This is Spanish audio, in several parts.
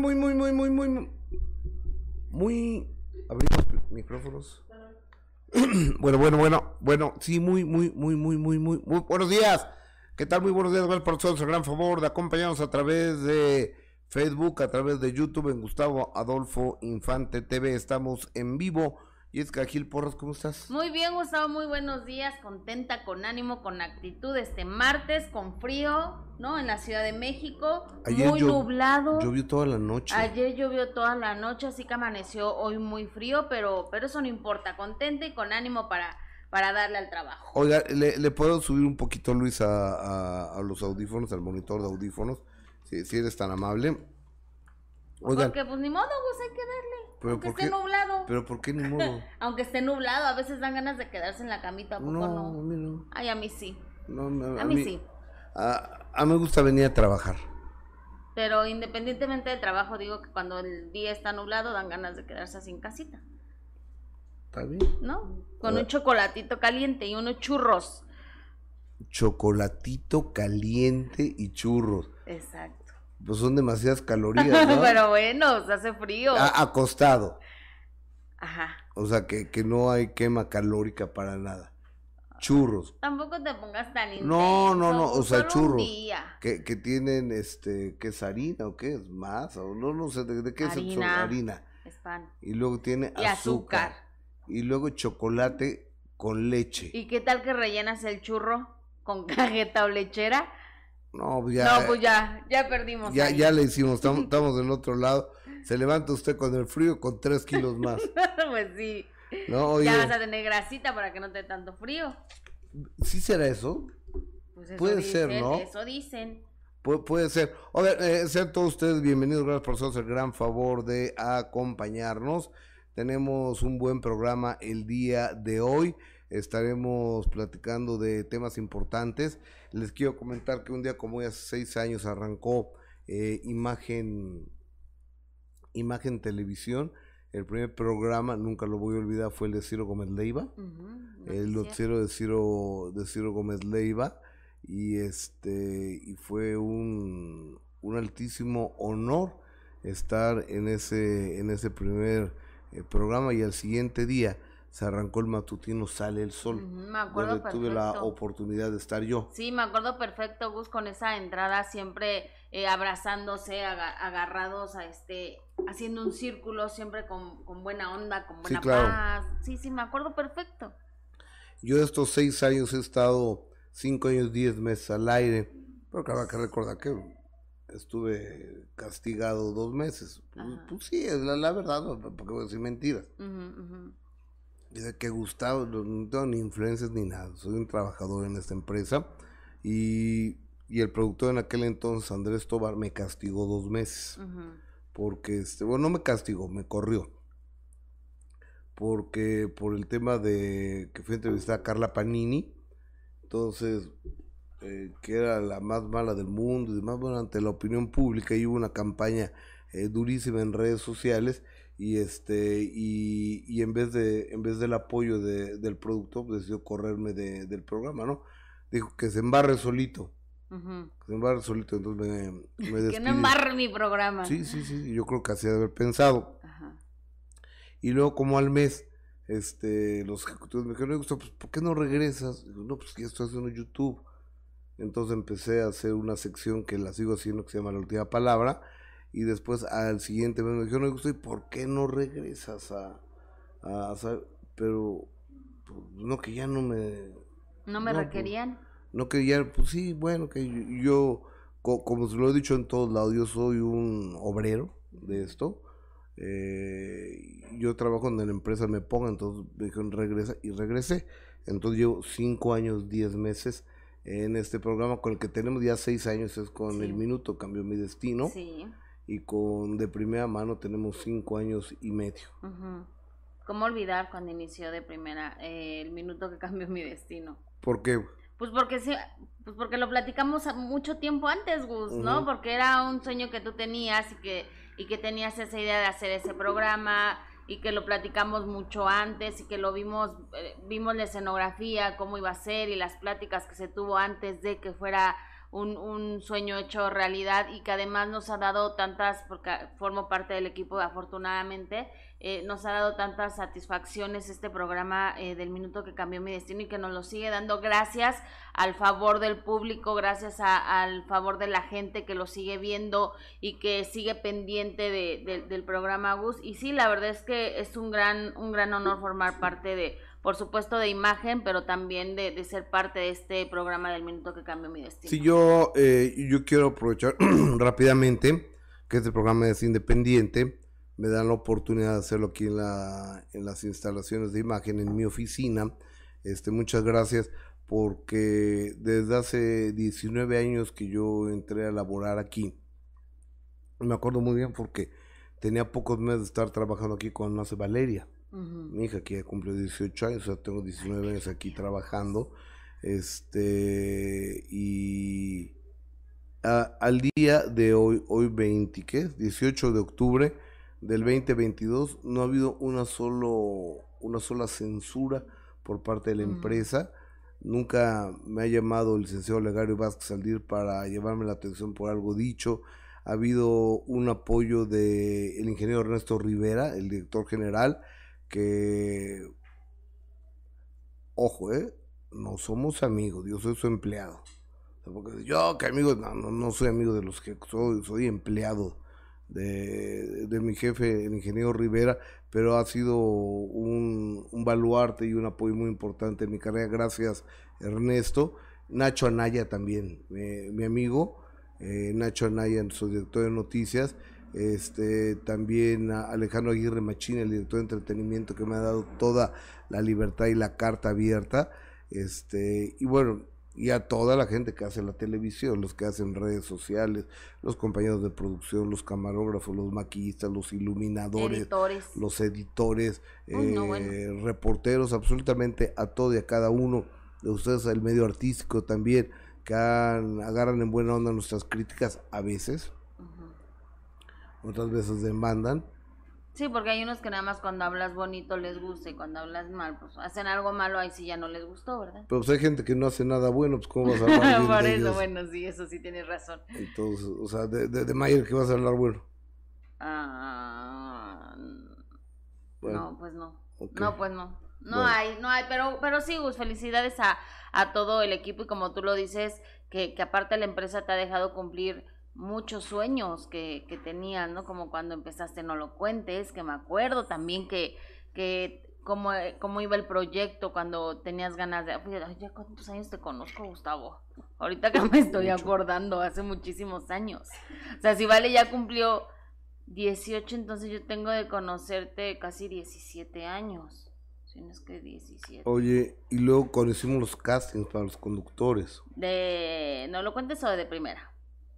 muy, muy, muy, muy, muy, muy. Abrimos micrófonos. bueno, bueno, bueno, bueno, sí, muy, muy, muy, muy, muy, muy, muy buenos días. ¿Qué tal? Muy buenos días, gracias por el gran favor de acompañarnos a través de Facebook, a través de YouTube en Gustavo Adolfo Infante TV. Estamos en vivo y es Gil Porras, ¿cómo estás? Muy bien, Gustavo, muy buenos días, contenta, con ánimo, con actitud. Este martes, con frío, ¿no? En la Ciudad de México, muy nublado. Llovió toda la noche. Ayer llovió toda la noche, así que amaneció hoy muy frío, pero, pero eso no importa, contenta y con ánimo para, para darle al trabajo. Oiga, ¿le, puedo subir un poquito, Luis, a, a, los audífonos, al monitor de audífonos? Si, si eres tan amable. Porque pues ni modo, pues hay que darle. aunque esté nublado. Pero ¿por qué ni modo? aunque esté nublado, a veces dan ganas de quedarse en la camita, ¿a poco no? No, a mí no. Ay, a mí sí. a, mí, sí. A, mí me gusta venir a trabajar. Pero independientemente del trabajo, digo que cuando el día está nublado dan ganas de quedarse así en casita. ¿Está bien? ¿No? Con un chocolatito caliente y unos churros. Chocolatito caliente y churros. Exacto pues son demasiadas calorías, ¿no? Pero bueno, se hace frío. acostado. Ajá. O sea, que, que no hay quema calórica para nada. Churros. Tampoco te pongas tan intenso. No, no, no, o sea, churros. Que, que tienen, este, ¿qué es harina o qué es? Masa, o no, no sé, ¿de, qué harina, es Harina. Es pan. Y luego tiene y azúcar. Y luego chocolate con leche. ¿Y qué tal que rellenas el churro con cajeta o lechera? No, pues ya. No, pues ya, ya perdimos. Ya, ya le hicimos, estamos, estamos del otro lado. Se levanta usted con el frío con tres kilos más. pues sí. No, Ya vas a tener grasita para que no te dé tanto frío. ¿Sí será eso? Pues puede ser, ¿no? Eso dicen. puede ser. Oigan, eh, sean todos ustedes bienvenidos. Gracias por hacernos el gran favor de acompañarnos. Tenemos un buen programa el día de hoy estaremos platicando de temas importantes. Les quiero comentar que un día como hoy hace seis años arrancó eh, Imagen, Imagen Televisión. El primer programa, nunca lo voy a olvidar, fue el de Ciro Gómez Leiva. el noticiero de Ciro, de Ciro Gómez Leiva. Y este, y fue un, un altísimo honor estar en ese, en ese primer eh, programa y al siguiente día se arrancó el matutino Sale el Sol. me acuerdo donde tuve la oportunidad de estar yo. Sí, me acuerdo perfecto, Gus, con esa entrada siempre eh, abrazándose, agarrados, a este, haciendo un círculo, siempre con, buena onda, con buena paz. Sí, sí, me acuerdo perfecto. Yo estos seis años he estado cinco años, diez meses al aire, pero claro que recordar que estuve castigado dos meses. Pues, pues, sí, es la, verdad, porque voy a decir mentiras. Dice que Gustavo, no tengo ni influencias ni nada, soy un trabajador en esta empresa y, el productor en aquel entonces, Andrés Tobar, me castigó dos meses. Porque, este, bueno, no me castigó, me corrió. Porque por el tema de que fui a entrevistar a Carla Panini, entonces, eh, que era la más mala del mundo y demás, bueno, ante la opinión pública y hubo una campaña eh, durísima en redes sociales y este y, y, en vez de en vez del apoyo de, del productor pues, decidió correrme de, del programa no dijo que se embarre solito que se embarre solito entonces me, me que no embarre mi programa. Sí sí sí yo creo que así de haber pensado. Y luego como al mes este los ejecutivos me dijeron pues ¿por qué no regresas? no pues que estoy haciendo YouTube entonces empecé a hacer una sección que la sigo haciendo que se llama La Última Palabra y después al siguiente mes me dijeron, no ¿y por qué no regresas a, a, pero pues, no que ya no me no me pues, requerían. no que ya pues sí bueno que yo, como se lo he dicho en todos lados yo soy un obrero de esto eh, yo trabajo en la empresa me ponga entonces me dijeron regresa y regresé. Entonces llevo cinco años diez meses en este programa con el que tenemos ya seis años es con el minuto cambió mi destino. Sí y con de primera mano tenemos cinco años y medio. ¿Cómo olvidar cuando inició de primera eh, el minuto que cambió mi destino? ¿Por qué? Pues porque sí, pues porque lo platicamos mucho tiempo antes, Gus, ¿no? Porque era un sueño que tú tenías y que y que tenías esa idea de hacer ese programa y que lo platicamos mucho antes y que lo vimos eh, vimos la escenografía, cómo iba a ser y las pláticas que se tuvo antes de que fuera un, un, sueño hecho realidad y que además nos ha dado tantas, porque formo parte del equipo afortunadamente, eh, nos ha dado tantas satisfacciones este programa eh, del minuto que cambió mi destino y que nos lo sigue dando gracias al favor del público, gracias al favor de la gente que lo sigue viendo y que sigue pendiente de, del programa Gus. Y sí, la verdad es que es un gran, un gran honor formar parte de por supuesto de imagen, pero también de, ser parte de este programa del minuto que cambió mi destino. Sí, yo, eh, yo quiero aprovechar rápidamente que este programa es independiente, me dan la oportunidad de hacerlo aquí en, la, las instalaciones de imagen, en mi oficina. Este, muchas gracias porque desde hace 19 años que yo entré a laborar aquí, me acuerdo muy bien porque tenía pocos meses de estar trabajando aquí con nace Valeria mi hija que ya cumplió 18 años, o sea, tengo 19 años aquí trabajando. Este, y al día de hoy, hoy 20, ¿qué? 18 de octubre del 2022, no ha habido una, solo, una sola censura por parte de la empresa. Nunca me ha llamado el licenciado Legario Vázquez Saldir para llevarme la atención por algo dicho. Ha habido un apoyo del el ingeniero Ernesto Rivera, el director general, que, ojo, ¿eh? No somos amigos, yo soy su empleado. Porque yo, que amigos, no, no, soy amigo de los que soy, soy empleado de, mi jefe, el ingeniero Rivera, pero ha sido un, baluarte y un apoyo muy importante en mi carrera. Gracias, Ernesto. Nacho Anaya también, mi, amigo. Eh, Nacho Anaya, su director de noticias este también a Alejandro Aguirre Machín, el director de entretenimiento que me ha dado toda la libertad y la carta abierta, este, y bueno, y a toda la gente que hace la televisión, los que hacen redes sociales, los compañeros de producción, los camarógrafos, los maquillistas, los iluminadores, los editores, eh, reporteros, absolutamente a todo y a cada uno de ustedes, el medio artístico también, que agarran en buena onda nuestras críticas a veces, otras veces demandan. Sí, porque hay unos que nada más cuando hablas bonito les gusta y cuando hablas mal, pues hacen algo malo, ahí sí ya no les gustó, ¿verdad? Pero pues hay gente que no hace nada bueno, pues ¿cómo vas a hablar bien Por eso, bueno, sí, eso sí tienes razón. Entonces, o sea, de, de, Mayer, ¿qué vas a hablar bueno? Ah, no, pues no. No, pues no. No hay, no hay, pero, pero sí, Gus, felicidades a, a todo el equipo y como tú lo dices, que, que aparte la empresa te ha dejado cumplir muchos sueños que, que tenías, ¿no? Como cuando empezaste No lo cuentes, que me acuerdo también que, que cómo, cómo iba el proyecto cuando tenías ganas de... Ay, ya cuántos años te conozco, Gustavo. Ahorita que me estoy acordando, hace muchísimos años. O sea, si Vale ya cumplió 18, entonces yo tengo de conocerte casi 17 años. Si no es que 17. Oye, y luego conocimos los castings para los conductores. De... ¿No lo cuentes o de primera?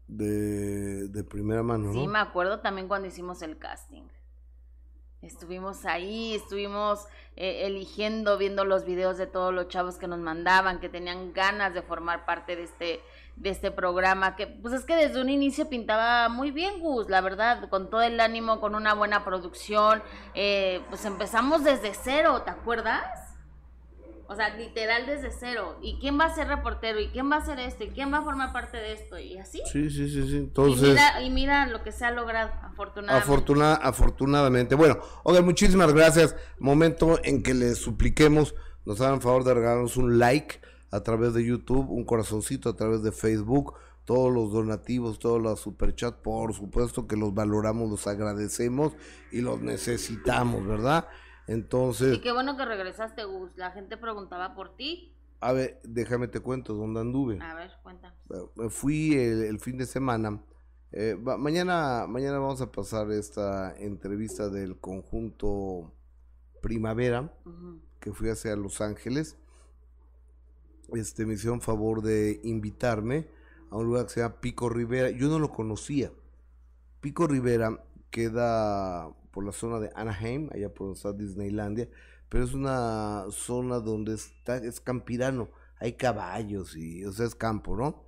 De, primera mano, Sí, me acuerdo también cuando hicimos el casting. Estuvimos ahí, estuvimos eh, eligiendo, viendo los videos de todos los chavos que nos mandaban, que tenían ganas de formar parte de este, de este programa, que pues es que desde un inicio pintaba muy bien, Gus, la verdad, con todo el ánimo, con una buena producción, eh, pues empezamos desde cero, ¿te acuerdas? O sea, literal desde cero. ¿Y quién va a ser reportero? ¿Y quién va a ser esto? ¿Y quién va a formar parte de esto? Y así. Sí, sí, sí, sí. Entonces... Y mira, lo que se ha logrado, afortunadamente. afortunadamente. Bueno, oigan, muchísimas gracias. Momento en que les supliquemos, nos hagan favor de regalarnos un like a través de YouTube, un corazoncito a través de Facebook, todos los donativos, todos los superchats, por supuesto que los valoramos, los agradecemos y los necesitamos, ¿verdad? Entonces. Y qué bueno que regresaste, Gus. La gente preguntaba por ti. A ver, déjame te cuento dónde anduve. A ver, cuenta. Me fui el, fin de semana. Eh, mañana, mañana vamos a pasar esta entrevista del conjunto Primavera, que fui hacia Los Ángeles. Este, me hicieron favor de invitarme a un lugar que se llama Pico Rivera. Yo no lo conocía. Pico Rivera queda por la zona de Anaheim, allá por donde está Disneylandia, pero es una zona donde está, es campirano, hay caballos y, o sea, es campo, ¿no?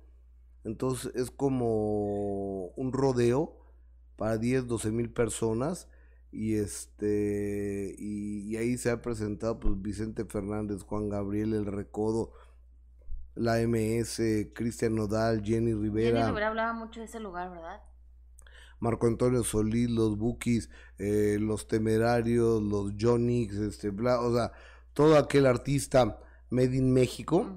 Entonces es como un rodeo para 10, 12 mil personas y este y, ahí se ha presentado pues Vicente Fernández, Juan Gabriel, El Recodo, la MS, Cristian Nodal, Jenny Rivera. Jenny Rivera hablaba mucho de ese lugar, ¿verdad? Marco Antonio Solís, los Bookies, eh, los Temerarios, los Jonix, este, bla, o sea, todo aquel artista made in México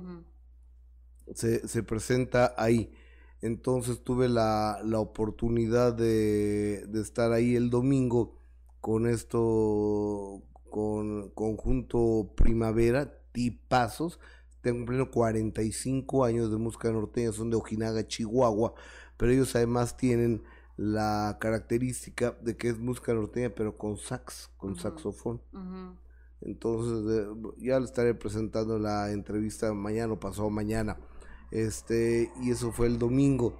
se, se, presenta ahí. Entonces tuve la, la oportunidad de, de, estar ahí el domingo con esto, con conjunto Primavera, tipazos. Tengo pleno 45 años de música norteña, son de Ojinaga, Chihuahua, pero ellos además tienen la característica de que es música norteña, pero con sax, con saxofón. Entonces, ya le estaré presentando la entrevista mañana o pasado mañana. Este, y eso fue el domingo.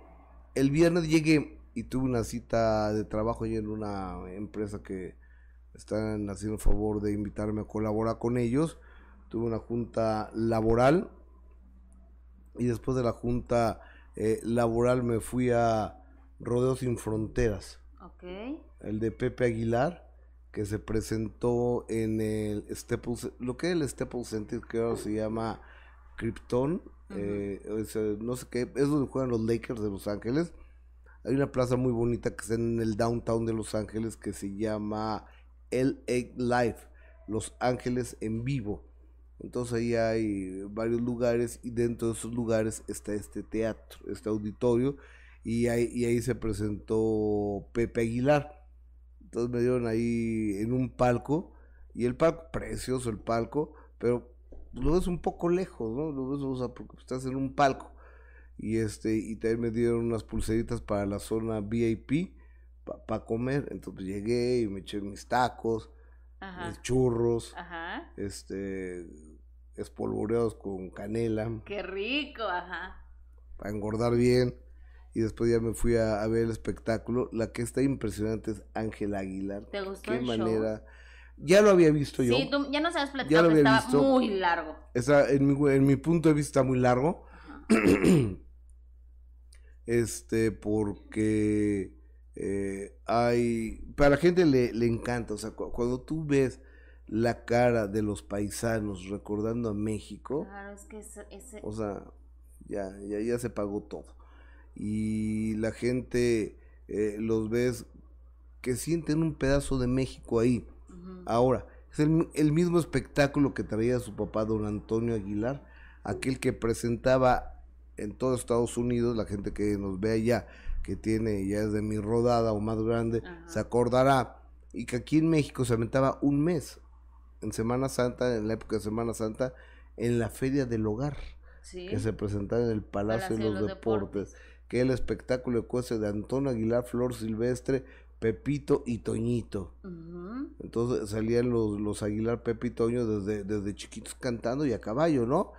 El viernes llegué y tuve una cita de trabajo en una empresa que están haciendo el favor de invitarme a colaborar con ellos. Tuve una junta laboral y después de la junta eh, laboral me fui a Rodeo Sin Fronteras. El de Pepe Aguilar, que se presentó en el Staples, lo que es el Staples Center, que ahora se llama Krypton. Eh, no sé qué, es donde juegan los Lakers de Los Ángeles. Hay una plaza muy bonita que está en el downtown de Los Ángeles que se llama LA Live, Los Ángeles en vivo. Entonces ahí hay varios lugares y dentro de esos lugares está este teatro, este auditorio y ahí, ahí se presentó Pepe Aguilar. Entonces me dieron ahí en un palco y el palco, precioso el palco, pero lo ves un poco lejos, ¿no? Lo ves, o sea, porque estás en un palco. Y este, y también me dieron unas pulseritas para la zona VIP para comer. Entonces llegué y me eché mis tacos, mis churros, este, espolvoreados con canela. Qué rico, ajá. Para engordar bien y después ya me fui a, ver el espectáculo. La que está impresionante es Ángela Aguilar. ¿Te gustó Qué manera. Ya lo había visto yo. Sí, tú ya no sabes platicar, ya lo había estaba muy largo. en, mi, en mi punto de vista muy largo. este, porque eh, hay. Para la gente le, le encanta. O sea, cuando tú ves la cara de los paisanos recordando a México. Claro, es que ese... O sea, ya, ya, ya se pagó todo y la gente eh, los ves que sienten un pedazo de México ahí. Ahora, es el, mismo espectáculo que traía su papá, don Antonio Aguilar, aquel que presentaba en todo Estados Unidos, la gente que nos ve allá, que tiene ya es de mi rodada o más grande, se acordará, y que aquí en México se aventaba un mes, en Semana Santa, en la época de Semana Santa, en la Feria del Hogar, que se presentaba en el Palacio, de los, Deportes que el espectáculo ecuestre de Antonio Aguilar, Flor Silvestre, Pepito y Toñito. Entonces salían los, los Aguilar, Pepe y Toño desde, desde chiquitos cantando y a caballo, ¿no?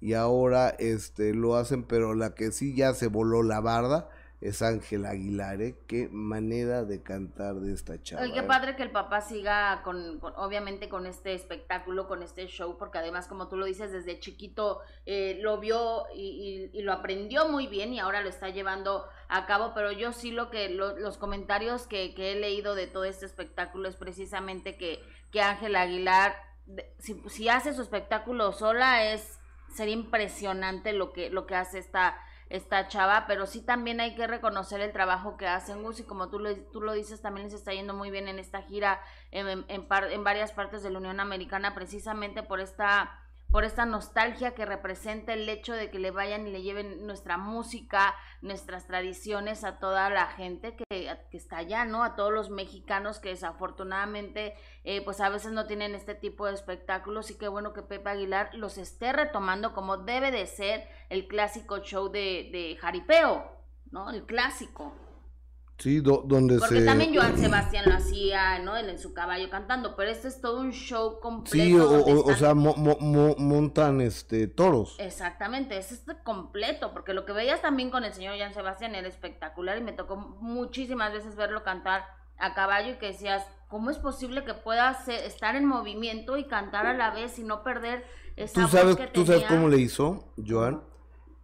Y ahora este lo hacen, pero la que sí ya se voló la barda es Ángel Aguilar, ¿eh? Qué manera de cantar de esta chava. Ay, qué ¿eh? padre que el papá siga con, obviamente con este espectáculo, con este show, porque además, como tú lo dices, desde chiquito eh, lo vio y, lo aprendió muy bien y ahora lo está llevando a cabo, pero yo sí lo que, los comentarios que, que, he leído de todo este espectáculo es precisamente que, que Ángel Aguilar, si, si hace su espectáculo sola, es, sería impresionante lo que, lo que hace esta esta chava, pero sí también hay que reconocer el trabajo que hacen. Gus y como tú lo, tú lo dices, también les está yendo muy bien en esta gira en, en, en varias partes de la Unión Americana, precisamente por esta por esta nostalgia que representa el hecho de que le vayan y le lleven nuestra música, nuestras tradiciones a toda la gente que, está allá, ¿no? A todos los mexicanos que desafortunadamente eh, pues a veces no tienen este tipo de espectáculos y qué bueno que Pepe Aguilar los esté retomando como debe de ser el clásico show de, de Jaripeo, ¿no? El clásico. Sí, donde Porque también Joan Sebastián lo hacía, ¿no? Él en su caballo cantando, pero este es todo un show completo. Sí, o, sea, montan este toros. Exactamente, es este completo, porque lo que veías también con el señor Joan Sebastián era espectacular y me tocó muchísimas veces verlo cantar a caballo y que decías, ¿cómo es posible que pueda estar en movimiento y cantar a la vez y no perder esa ¿Tú sabes, ¿Tú sabes cómo le hizo, Joan?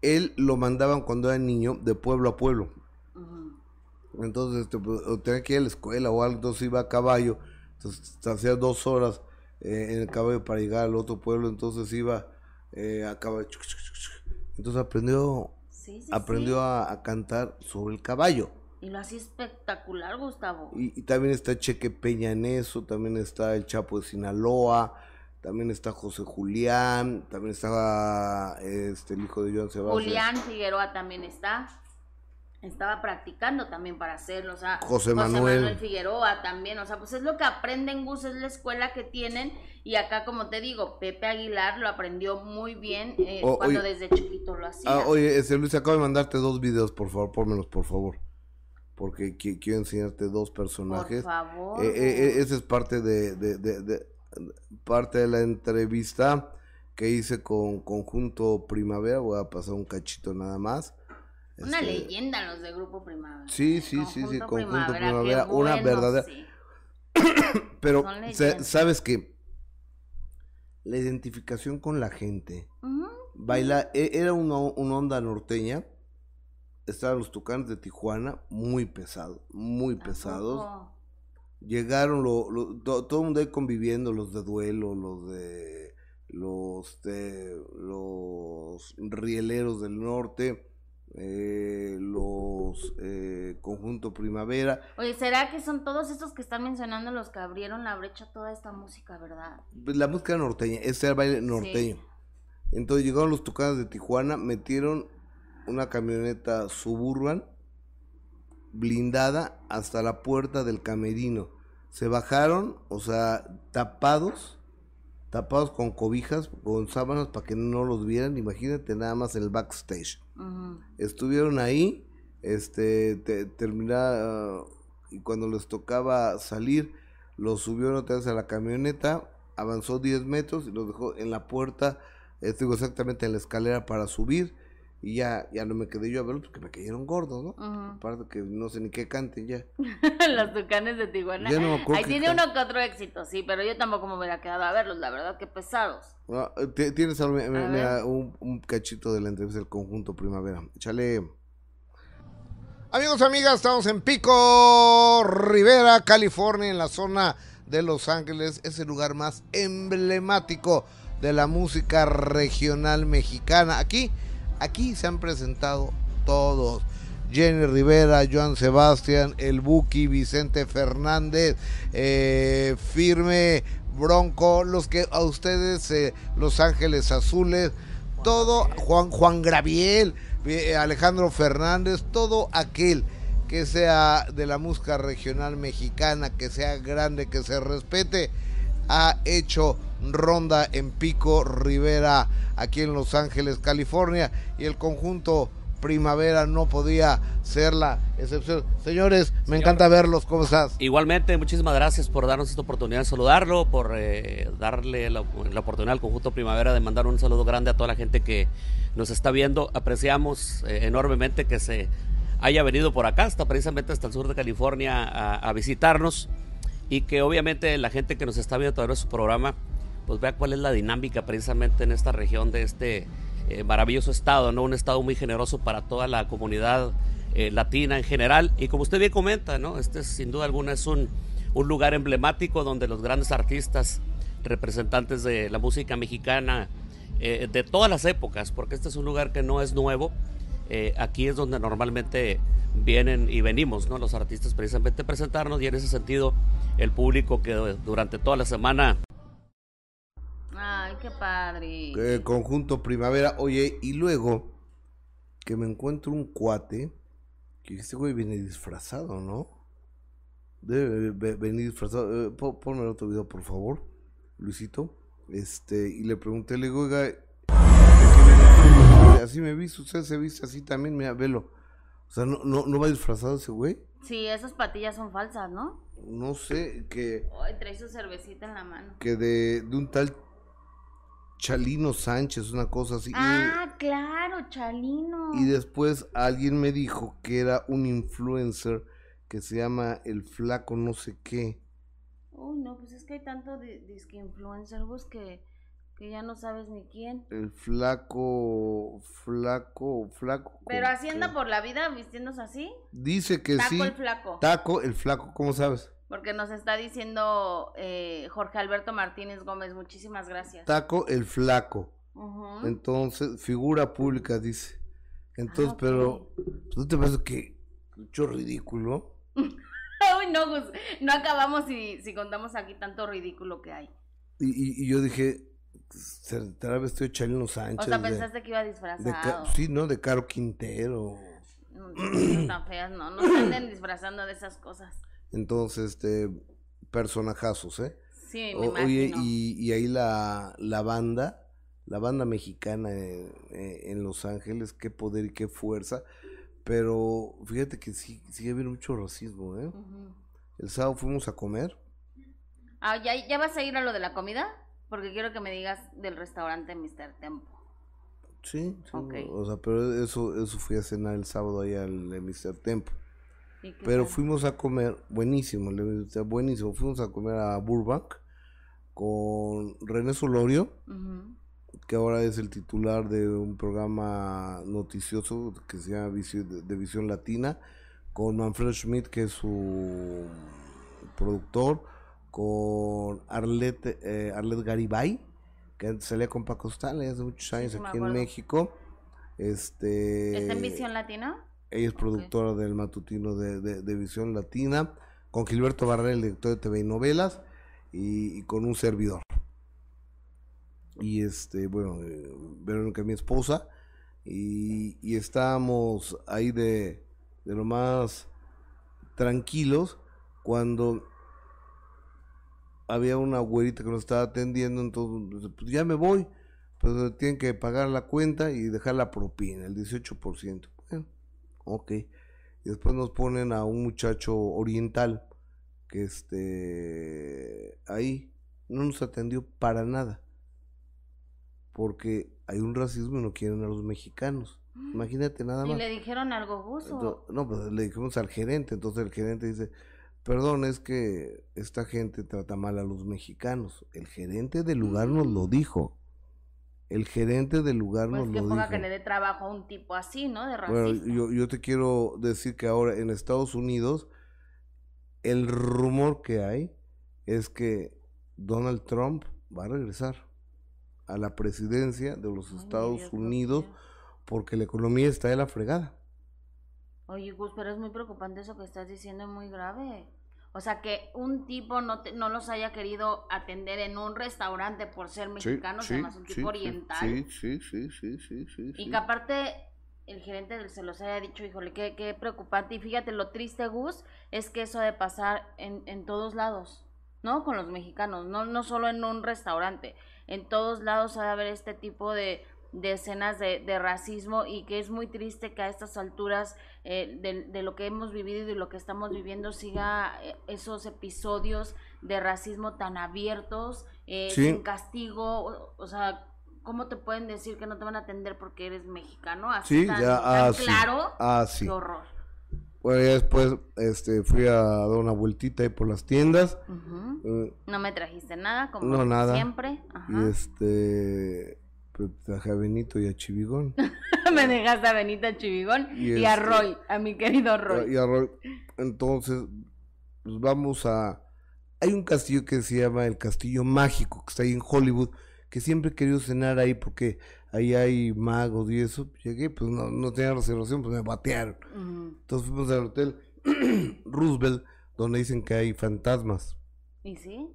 Él lo mandaban cuando era niño de pueblo a pueblo entonces, este, pues, tenía que ir a la escuela o algo, entonces iba a caballo. Entonces, hacía dos horas eh, en el caballo para llegar al otro pueblo. Entonces iba eh, a caballo. Entonces aprendió, aprendió A, cantar sobre el caballo. Y lo hacía espectacular, Gustavo. Y, también está Cheque Peña en eso, también está el Chapo de Sinaloa, también está José Julián, también estaba este, el hijo de Joan Sebastián. Julián Figueroa también está estaba practicando también para hacerlo, o sea, José Manuel. Figueroa también, o sea, pues es lo que aprenden Gus, es la escuela que tienen y acá como te digo, Pepe Aguilar lo aprendió muy bien eh, cuando desde chiquito lo hacía. Ah, oye, ese Luis, acabo de mandarte dos videos, por favor, pónmelos, por favor, porque quiero enseñarte dos personajes. Por favor. Eh, eh, esa es parte de, de, de, parte de la entrevista que hice con Conjunto Primavera, voy a pasar un cachito nada más una este, leyenda los de Grupo Primavera. Sí, sí, sí, sí, Conjunto Primavera, una verdadera. Pero, ¿sabes que La identificación con la gente. Baila, e, era una, onda norteña. Estaban los tucanes de Tijuana, muy pesados, muy pesados. Llegaron lo, todo el mundo ahí conviviendo, los de duelo, los de los de los rieleros del norte eh, los eh, Conjunto Primavera. Oye, ¿será que son todos estos que están mencionando los que abrieron la brecha a toda esta música, verdad? Pues la música norteña, este era el baile norteño. Entonces llegaron los tucanes de Tijuana, metieron una camioneta suburban blindada hasta la puerta del camerino. Se bajaron, o sea, tapados, tapados con cobijas, con sábanas para que no los vieran. Imagínate nada más el backstage. Estuvieron ahí, este, terminar, y cuando les tocaba salir, los subió otra vez a la camioneta, avanzó 10 metros y los dejó en la puerta, estuvo exactamente en la escalera para subir, y ya, ya no me quedé yo a verlos porque me cayeron gordos, ¿no? Aparte que no sé ni qué canten ya. Los tucanes de Tijuana. Ahí tiene uno que otro éxito, sí, pero yo tampoco me hubiera quedado a verlos, la verdad que pesados. Ah, tienes un, un, cachito de la entrevista del conjunto Primavera. Échale. Amigos, amigas, estamos en Pico Rivera, California, en la zona de Los Ángeles. Es el lugar más emblemático de la música regional mexicana. Aquí Aquí se han presentado todos. Jenny Rivera, Joan Sebastián, El Buki, Vicente Fernández, eh, Firme, Bronco, los que a ustedes, eh, Los Ángeles Azules, todo, Juan, Juan Graviel, eh, Alejandro Fernández, todo aquel que sea de la música regional mexicana, que sea grande, que se respete, ha hecho ronda en Pico Rivera, aquí en Los Ángeles, California, y el conjunto Primavera no podía ser la excepción. Señores, me encanta verlos, ¿cómo estás? Igualmente, muchísimas gracias por darnos esta oportunidad de saludarlo, por eh, darle la, oportunidad al conjunto Primavera de mandar un saludo grande a toda la gente que nos está viendo. Apreciamos eh, enormemente que se haya venido por acá, hasta precisamente hasta el sur de California, a, visitarnos y que obviamente la gente que nos está viendo a través de su programa pues vea cuál es la dinámica precisamente en esta región de este eh, maravilloso estado, ¿no? Un estado muy generoso para toda la comunidad eh, latina en general. Y como usted bien comenta, ¿no? Este sin duda alguna es un, un lugar emblemático donde los grandes artistas, representantes de la música mexicana eh, de todas las épocas, porque este es un lugar que no es nuevo, aquí es donde normalmente vienen y venimos, ¿no? Los artistas precisamente presentarnos y en ese sentido el público que durante toda la semana Ay, qué padre. Eh, conjunto Primavera. Oye, y luego que me encuentro un cuate que este güey viene disfrazado, ¿no? Debe venir disfrazado. Eh, ponme otro video, por favor, Luisito. Este, y le pregunté, le digo, oiga, así me viste, usted se viste así también, mira, velo. O sea, ¿no, no, no va disfrazado ese güey? Sí, esas patillas son falsas, ¿no? No sé, que... Ay, trae su cervecita en la mano. Que de, de un tal Chalino Sánchez, una cosa así. Ah, claro, Chalino. Y después alguien me dijo que era un influencer que se llama El Flaco no sé qué. Uy, no, pues es que hay tanto disque influencer, vos que, que ya no sabes ni quién. El flaco, flaco, flaco. Pero así anda por la vida vistiéndose así. Dice que sí. Taco el flaco. Taco el flaco, ¿cómo sabes? Porque nos está diciendo eh, Jorge Alberto Martínez Gómez, muchísimas gracias. Taco el Flaco. Entonces, figura pública, dice. Entonces, ah, pero, pues, ¿no te parece que mucho ridículo? Uy, no, pues, no acabamos si, si contamos aquí tanto ridículo que hay. Y, y, yo dije, tal vez estoy Chalino Sánchez. O sea, pensaste que iba disfrazado. sí, ¿no? De Caro Quintero. No, tan feas, no. No se anden disfrazando de esas cosas. Entonces, este, personajazos, ¿eh? Sí, me Oye, y, y ahí la, la banda la banda mexicana en, Los Ángeles, qué poder y qué fuerza. Pero fíjate que sí, sigue habiendo mucho racismo, ¿eh? El sábado fuimos a comer. Ah, ¿ya, ¿ya vas a ir a lo de la comida? Porque quiero que me digas del restaurante Mr. Tempo. Sí, sí o sea, pero eso, eso fui a cenar el sábado ahí al Mr. Tempo. Pero fuimos a comer, buenísimo, buenísimo. Fuimos a comer a Burbank con René Solorio que ahora es el titular de un programa noticioso que se llama de Visión Latina, con Manfred Schmidt, que es su productor, con Arlette, eh, Garibay, que salía con Paco Stanley hace muchos años aquí en México. Este, ¿Está en Visión Latina? Ella es productora del matutino de, Visión Latina, con Gilberto Barrera, el director de TV y novelas, y con un servidor y este, bueno, eh, Verónica, mi esposa, y, y estábamos ahí de, de lo más tranquilos cuando había una güerita que nos estaba atendiendo, entonces pues ya me voy, pero tienen que pagar la cuenta y dejar la propina, el 18%. Bueno, ok. Y después nos ponen a un muchacho oriental que este ahí no nos atendió para nada porque hay un racismo y no quieren a los mexicanos. Mm. Imagínate nada más. ¿Y le dijeron algo gusto? No, pues le dijimos al gerente, entonces el gerente dice, perdón, es que esta gente trata mal a los mexicanos. El gerente del lugar nos lo mm. dijo. El gerente del lugar pues nos lo dijo. Que que le dé trabajo a un tipo así, ¿no? De racismo. Bueno, yo, yo te quiero decir que ahora en Estados Unidos el rumor que hay es que Donald Trump va a regresar a la presidencia de los Estados Unidos porque la economía está de la fregada. Oye, Gus, pero es muy preocupante eso que estás diciendo, es muy grave. O sea, que un tipo no, no los haya querido atender en un restaurante por ser mexicanos, además un tipo oriental. Sí, sí, sí, sí, sí, sí. Y que aparte el gerente del se los haya dicho, híjole, qué, qué preocupante. Y fíjate, lo triste, Gus, es que eso ha de pasar en, en todos lados, ¿no? Con los mexicanos, no, no solo en un restaurante en todos lados ha de haber este tipo de, escenas de, racismo y que es muy triste que a estas alturas eh, de, lo que hemos vivido y de lo que estamos viviendo siga eh, esos episodios de racismo tan abiertos, eh, sin castigo, o, sea, ¿cómo te pueden decir que no te van a atender porque eres mexicano? Así tan, ah, claro, ah, qué horror. Bueno, ya después este, fui a dar una vueltita ahí por las tiendas. Eh, no me trajiste nada, como no, nada. siempre. Y este, pues traje a Benito y a Chivigón. me dejaste a Benito, a Chivigón y, a este, Roy, a mi querido Roy. Y a Roy. Entonces, pues vamos a... Hay un castillo que se llama el Castillo Mágico, que está ahí en Hollywood, que siempre he querido cenar ahí porque ahí hay magos y eso. Llegué, pues no, no tenía reservación, pues me batearon. Entonces fuimos al hotel Roosevelt, donde dicen que hay fantasmas. ¿Y sí?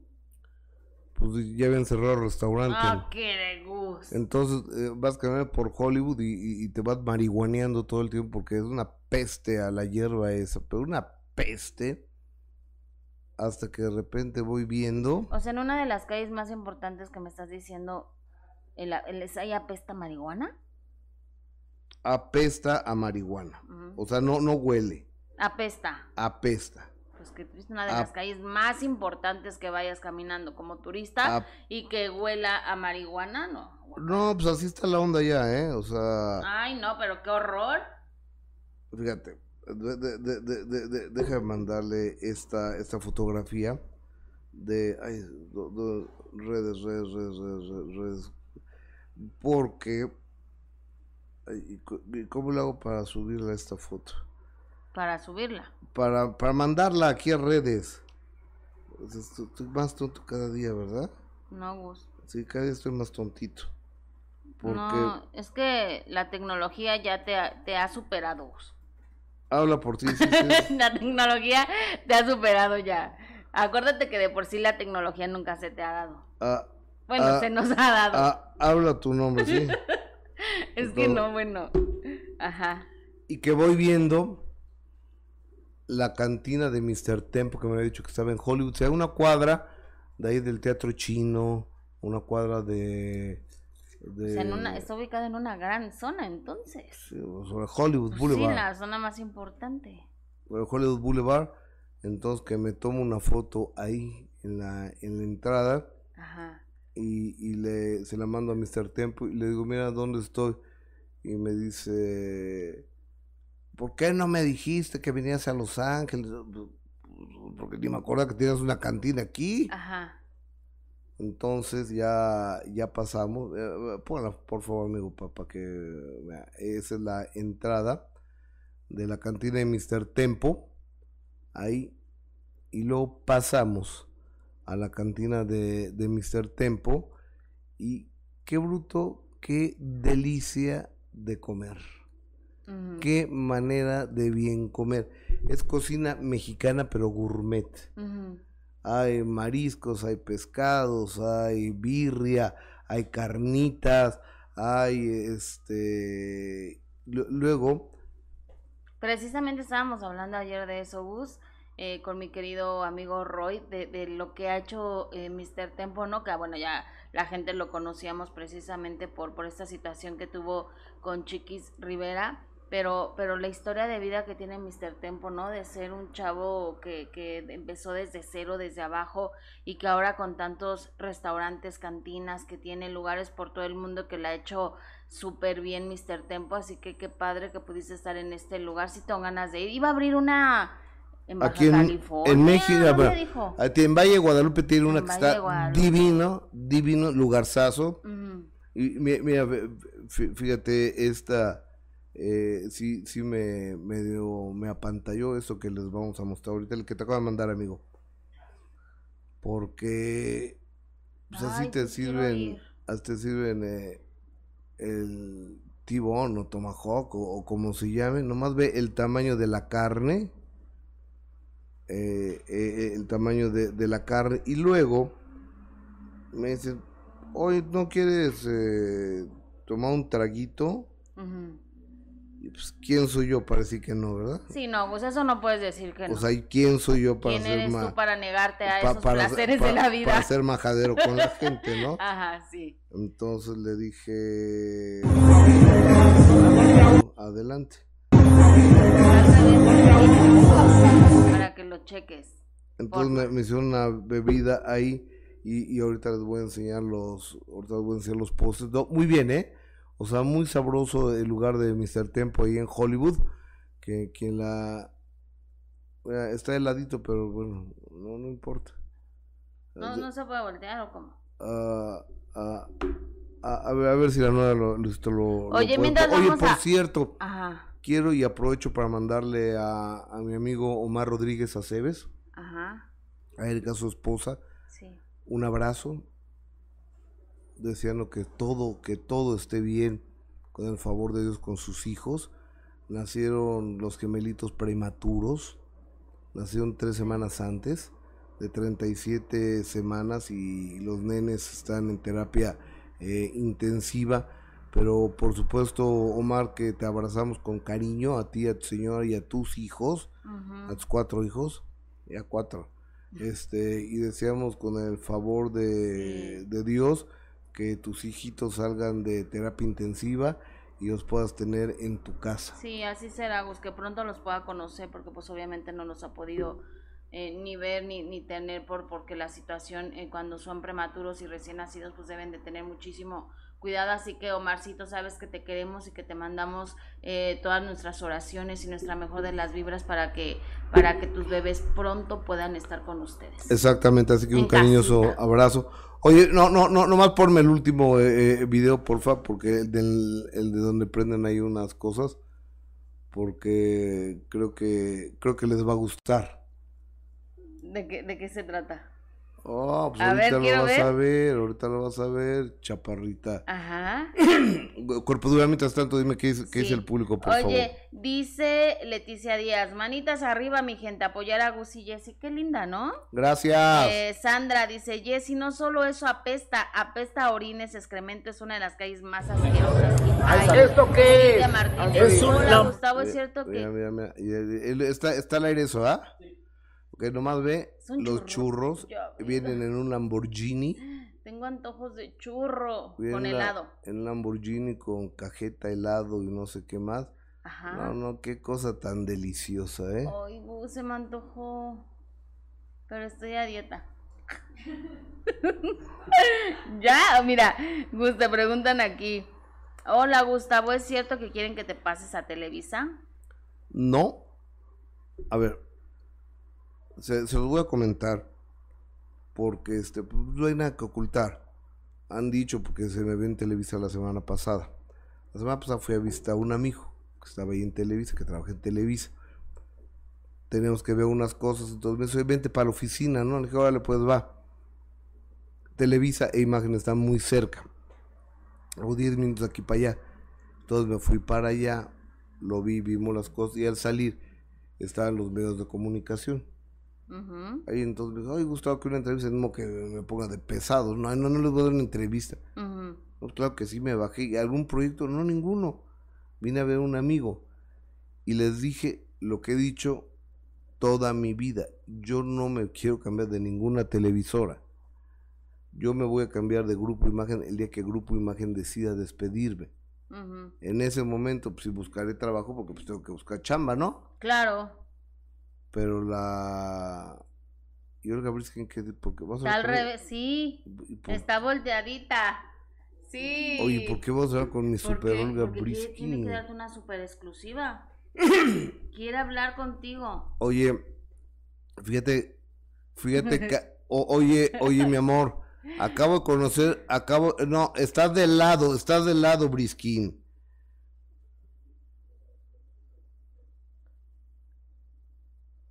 Pues ya habían cerrado el restaurante. Ah, qué de gusto. Entonces eh, vas caminando por Hollywood y, y, te vas marihuaneando todo el tiempo porque es una peste a la hierba esa, pero una peste. Hasta que de repente voy viendo. O sea, en una de las calles más importantes que me estás diciendo, ¿El, el, ¿Ahí apesta marihuana? Apesta a marihuana. O sea, no, no huele. Apesta. Apesta. Pues que es una de las calles más importantes que vayas caminando como turista y que huela a marihuana, no. No, pues así está la onda ya, ¿eh? O sea. Ay, no, pero qué horror. Fíjate, de, de, déjame mandarle esta, esta fotografía de ay, redes, redes, redes, redes, redes, porque, ¿cómo lo hago para subirla esta foto? Para subirla. Para, para mandarla aquí a redes. Estoy más tonto cada día, ¿verdad? No, Gus. Sí, cada día estoy más tontito. Porque No, es que la tecnología ya te ha, te ha superado. habla por ti. sí, sí. la tecnología te ha superado ya. Acuérdate que de por sí la tecnología nunca se te ha dado. Ah, Bueno, Ah, se nos ha dado. ah, habla tu nombre, sí. es que todo. no, bueno. Ajá. y que voy viendo la cantina de Mr. Tempo que me había dicho que estaba en Hollywood, o sea, una cuadra de ahí del teatro chino, una cuadra de... de O sea, en una, está ubicado en una gran zona, entonces. sí, sobre Hollywood Sí, Boulevard. la zona más importante. sobre Hollywood Boulevard, entonces que me tomo una foto ahí en la, en la entrada Ajá. y, y le, se la mando a Mr. Tempo y le digo, mira, ¿dónde estoy? Y me dice, ¿por qué no me dijiste que vinieras a Los Ángeles? Porque ni me acuerdo que tienes una cantina aquí. Ajá. Entonces ya, ya pasamos. Eh, por favor, amigo, para que vea. Esa es la entrada de la cantina de Mr. Tempo. Ahí. Y luego pasamos a la cantina de, de Mr. Tempo. Y qué bruto, qué delicia de comer. Qué manera de bien comer. Es cocina mexicana, pero gourmet. Hay mariscos, hay pescados, hay birria, hay carnitas, hay este... lu- Luego, Precisamente estábamos hablando ayer de eso, Gus, eh, con mi querido amigo Roy, de, de lo que ha hecho eh, Mr. Tempo, ¿no? Que ah, bueno, ya la gente lo conocíamos precisamente por, por esta situación que tuvo con Chiquis Rivera, pero, pero la historia de vida que tiene Mr. Tempo, ¿no? De ser un chavo que, que empezó desde cero, desde abajo, y que ahora con tantos restaurantes, cantinas, que tiene lugares por todo el mundo que la ha hecho súper bien Mr. Tempo, así que qué padre que pudiste estar en este lugar, si tengo ganas de ir. Iba a abrir una en Baja Aquí en- California, en México, ¿dónde bueno, en Valle de Guadalupe tiene una En que Valle de está Guadalupe. divino, divino, lugarzazo. Ujú. Y mi- mira, fíjate, esta eh, sí, sí me medio me apantalló eso que les vamos a mostrar ahorita, el que te acabo de mandar, amigo. Porque pues así Ay, te pues quiero sirven, ir. así te sirven eh, el tibón o tomahawk o, o como se llame, nomás ve el tamaño de la carne, eh, eh, el tamaño de, de la carne y luego me dicen, hoy no quieres eh, tomar un traguito, y pues quién soy yo para decir que no, ¿verdad? Sí, no, pues eso no puedes decir que no. O sea, ¿y quién soy yo para ¿Quién ser eres tú para negarte a pa- esos para- placeres de la vida? Para ser majadero con la gente, ¿no? Ajá, sí. Entonces le dije, adelante. Para que lo cheques. Entonces me, me hicieron una bebida ahí y, y ahorita les voy a enseñar los, ahorita les voy a enseñar los postres. No, muy bien, ¿eh? O sea, muy sabroso el lugar de Mr. Tempo ahí en Hollywood. Que, que la... está heladito, pero bueno, no, no importa. No, no se puede voltear o cómo. Ah, ah, ah, a, ver, a ver si la nueva lo, lo, lo- Oye, Oye, por a- cierto, Ajá, quiero y aprovecho para mandarle a, a mi amigo Omar Rodríguez Aceves, ajá, a Erika, su esposa, sí. un abrazo, deseando que todo, que todo esté bien, con el favor de Dios, con sus hijos. Nacieron los gemelitos prematuros, nacieron tres semanas antes, de 37 semanas, y los nenes están en terapia eh, intensiva. Pero por supuesto, Omar, que te abrazamos con cariño a ti, a tu señora y a tus hijos a tus cuatro hijos, ya cuatro, este, y deseamos con el favor de, de Dios que tus hijitos salgan de terapia intensiva y los puedas tener en tu casa. Sí, así será, Gus, que pronto los pueda conocer, porque pues obviamente no los ha podido eh, ni ver ni, ni tener por porque la situación eh, cuando son prematuros y recién nacidos pues deben de tener muchísimo cuidado, así que Omarcito, sabes que te queremos y que te mandamos eh, todas nuestras oraciones y nuestra mejor de las vibras para que para que tus bebés pronto puedan estar con ustedes. Exactamente, así que un cariñoso abrazo. Oye, no, no, no, nomás ponme el último eh, eh, video, porfa, porque el, del, el de donde prenden ahí unas cosas, porque creo que, creo que les va a gustar. ¿De qué, de qué se trata? Oh, pues ahorita lo vas a ver, ahorita lo vas a ver, chaparrita. Ajá. Cuerpo dura, mientras tanto, dime qué, qué dice el público, por favor. Oye, dice Leticia Díaz, manitas arriba, mi gente, apoyar a Gus y Jessy, qué linda, ¿no? Gracias. Eh, Sandra dice, Jessy, no solo eso apesta, apesta orines, excremento, es una de las calles más asquerosas que ¿Esto qué es? Es Gustavo, es cierto que... Mira, mira, mira. Está, está al aire eso, ¿ah? Que nomás ve los churros, vienen en un Lamborghini. Tengo antojos de churro con helado. En Lamborghini con cajeta, helado y no sé qué más. Ajá. No, no, qué cosa tan deliciosa, ¿eh? Ay, se me antojó. Pero estoy a dieta. ya, mira, Gus, te preguntan aquí. Hola, Gustavo, ¿es cierto que quieren que te pases a Televisa? No. A ver, se, los voy a comentar porque este, pues, no hay nada que ocultar. Han dicho porque se me ve en Televisa la semana pasada. La semana pasada fui a visitar a un amigo que estaba ahí en Televisa, que trabaja en Televisa. Tenemos que ver unas cosas, entonces me dice, vente para la oficina, ¿no? Le dije, órale, pues va. Televisa e Imagen están muy cerca. O 10 minutos aquí para allá. Entonces me fui para allá, lo vi, vimos las cosas y al salir estaban los medios de comunicación. Ahí entonces me dijo, ay Gustavo, que una entrevista, no que me ponga de pesado, no, no, no les voy a dar una entrevista. claro que sí me bajé, ¿algún proyecto? No, ninguno. Vine a ver a un amigo y les dije lo que he dicho toda mi vida. Yo no me quiero cambiar de ninguna televisora. Yo me voy a cambiar de Grupo Imagen el día que Grupo Imagen decida despedirme. En ese momento, pues sí buscaré trabajo porque pues tengo que buscar chamba, ¿no? Claro. Pero la... Y Olga Briskin, ¿qué? Porque vas a Está al revés, sí. Está volteadita. Sí. Oye, ¿por qué vas a hablar con mi super Olga Briskin? Tiene que darte una super exclusiva. quiere hablar contigo. Oye, fíjate, fíjate que... oye, oye, mi amor. Acabo de conocer, acabo, no, estás del lado, estás del lado, Briskin.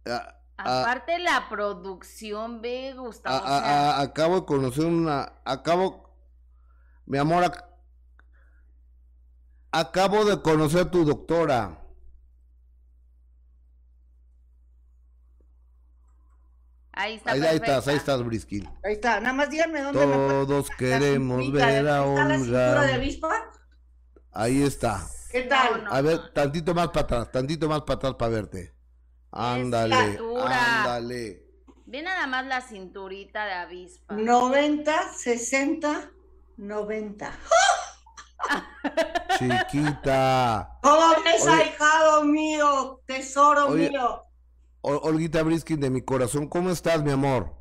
Ah, ah. Aparte la producción, ve, Gustavo. Ah, acabo de conocer una, acabo, mi amor, acabo de conocer a tu doctora. Ahí está. Ahí, estás, ahí estás, Briskin. Ahí está, nada más díganme dónde Todos queremos ver a Olga. Ahí está. ¿Qué tal? a ver, tantito más para atrás, tantito más para atrás para verte. Ándale, ándale. Ve nada más la cinturita de avispa. 90, 60, 90. Chiquita. ¿Cómo ves, ahijado mío? Tesoro mío. Olguita Briskin de mi corazón, ¿cómo estás, mi amor?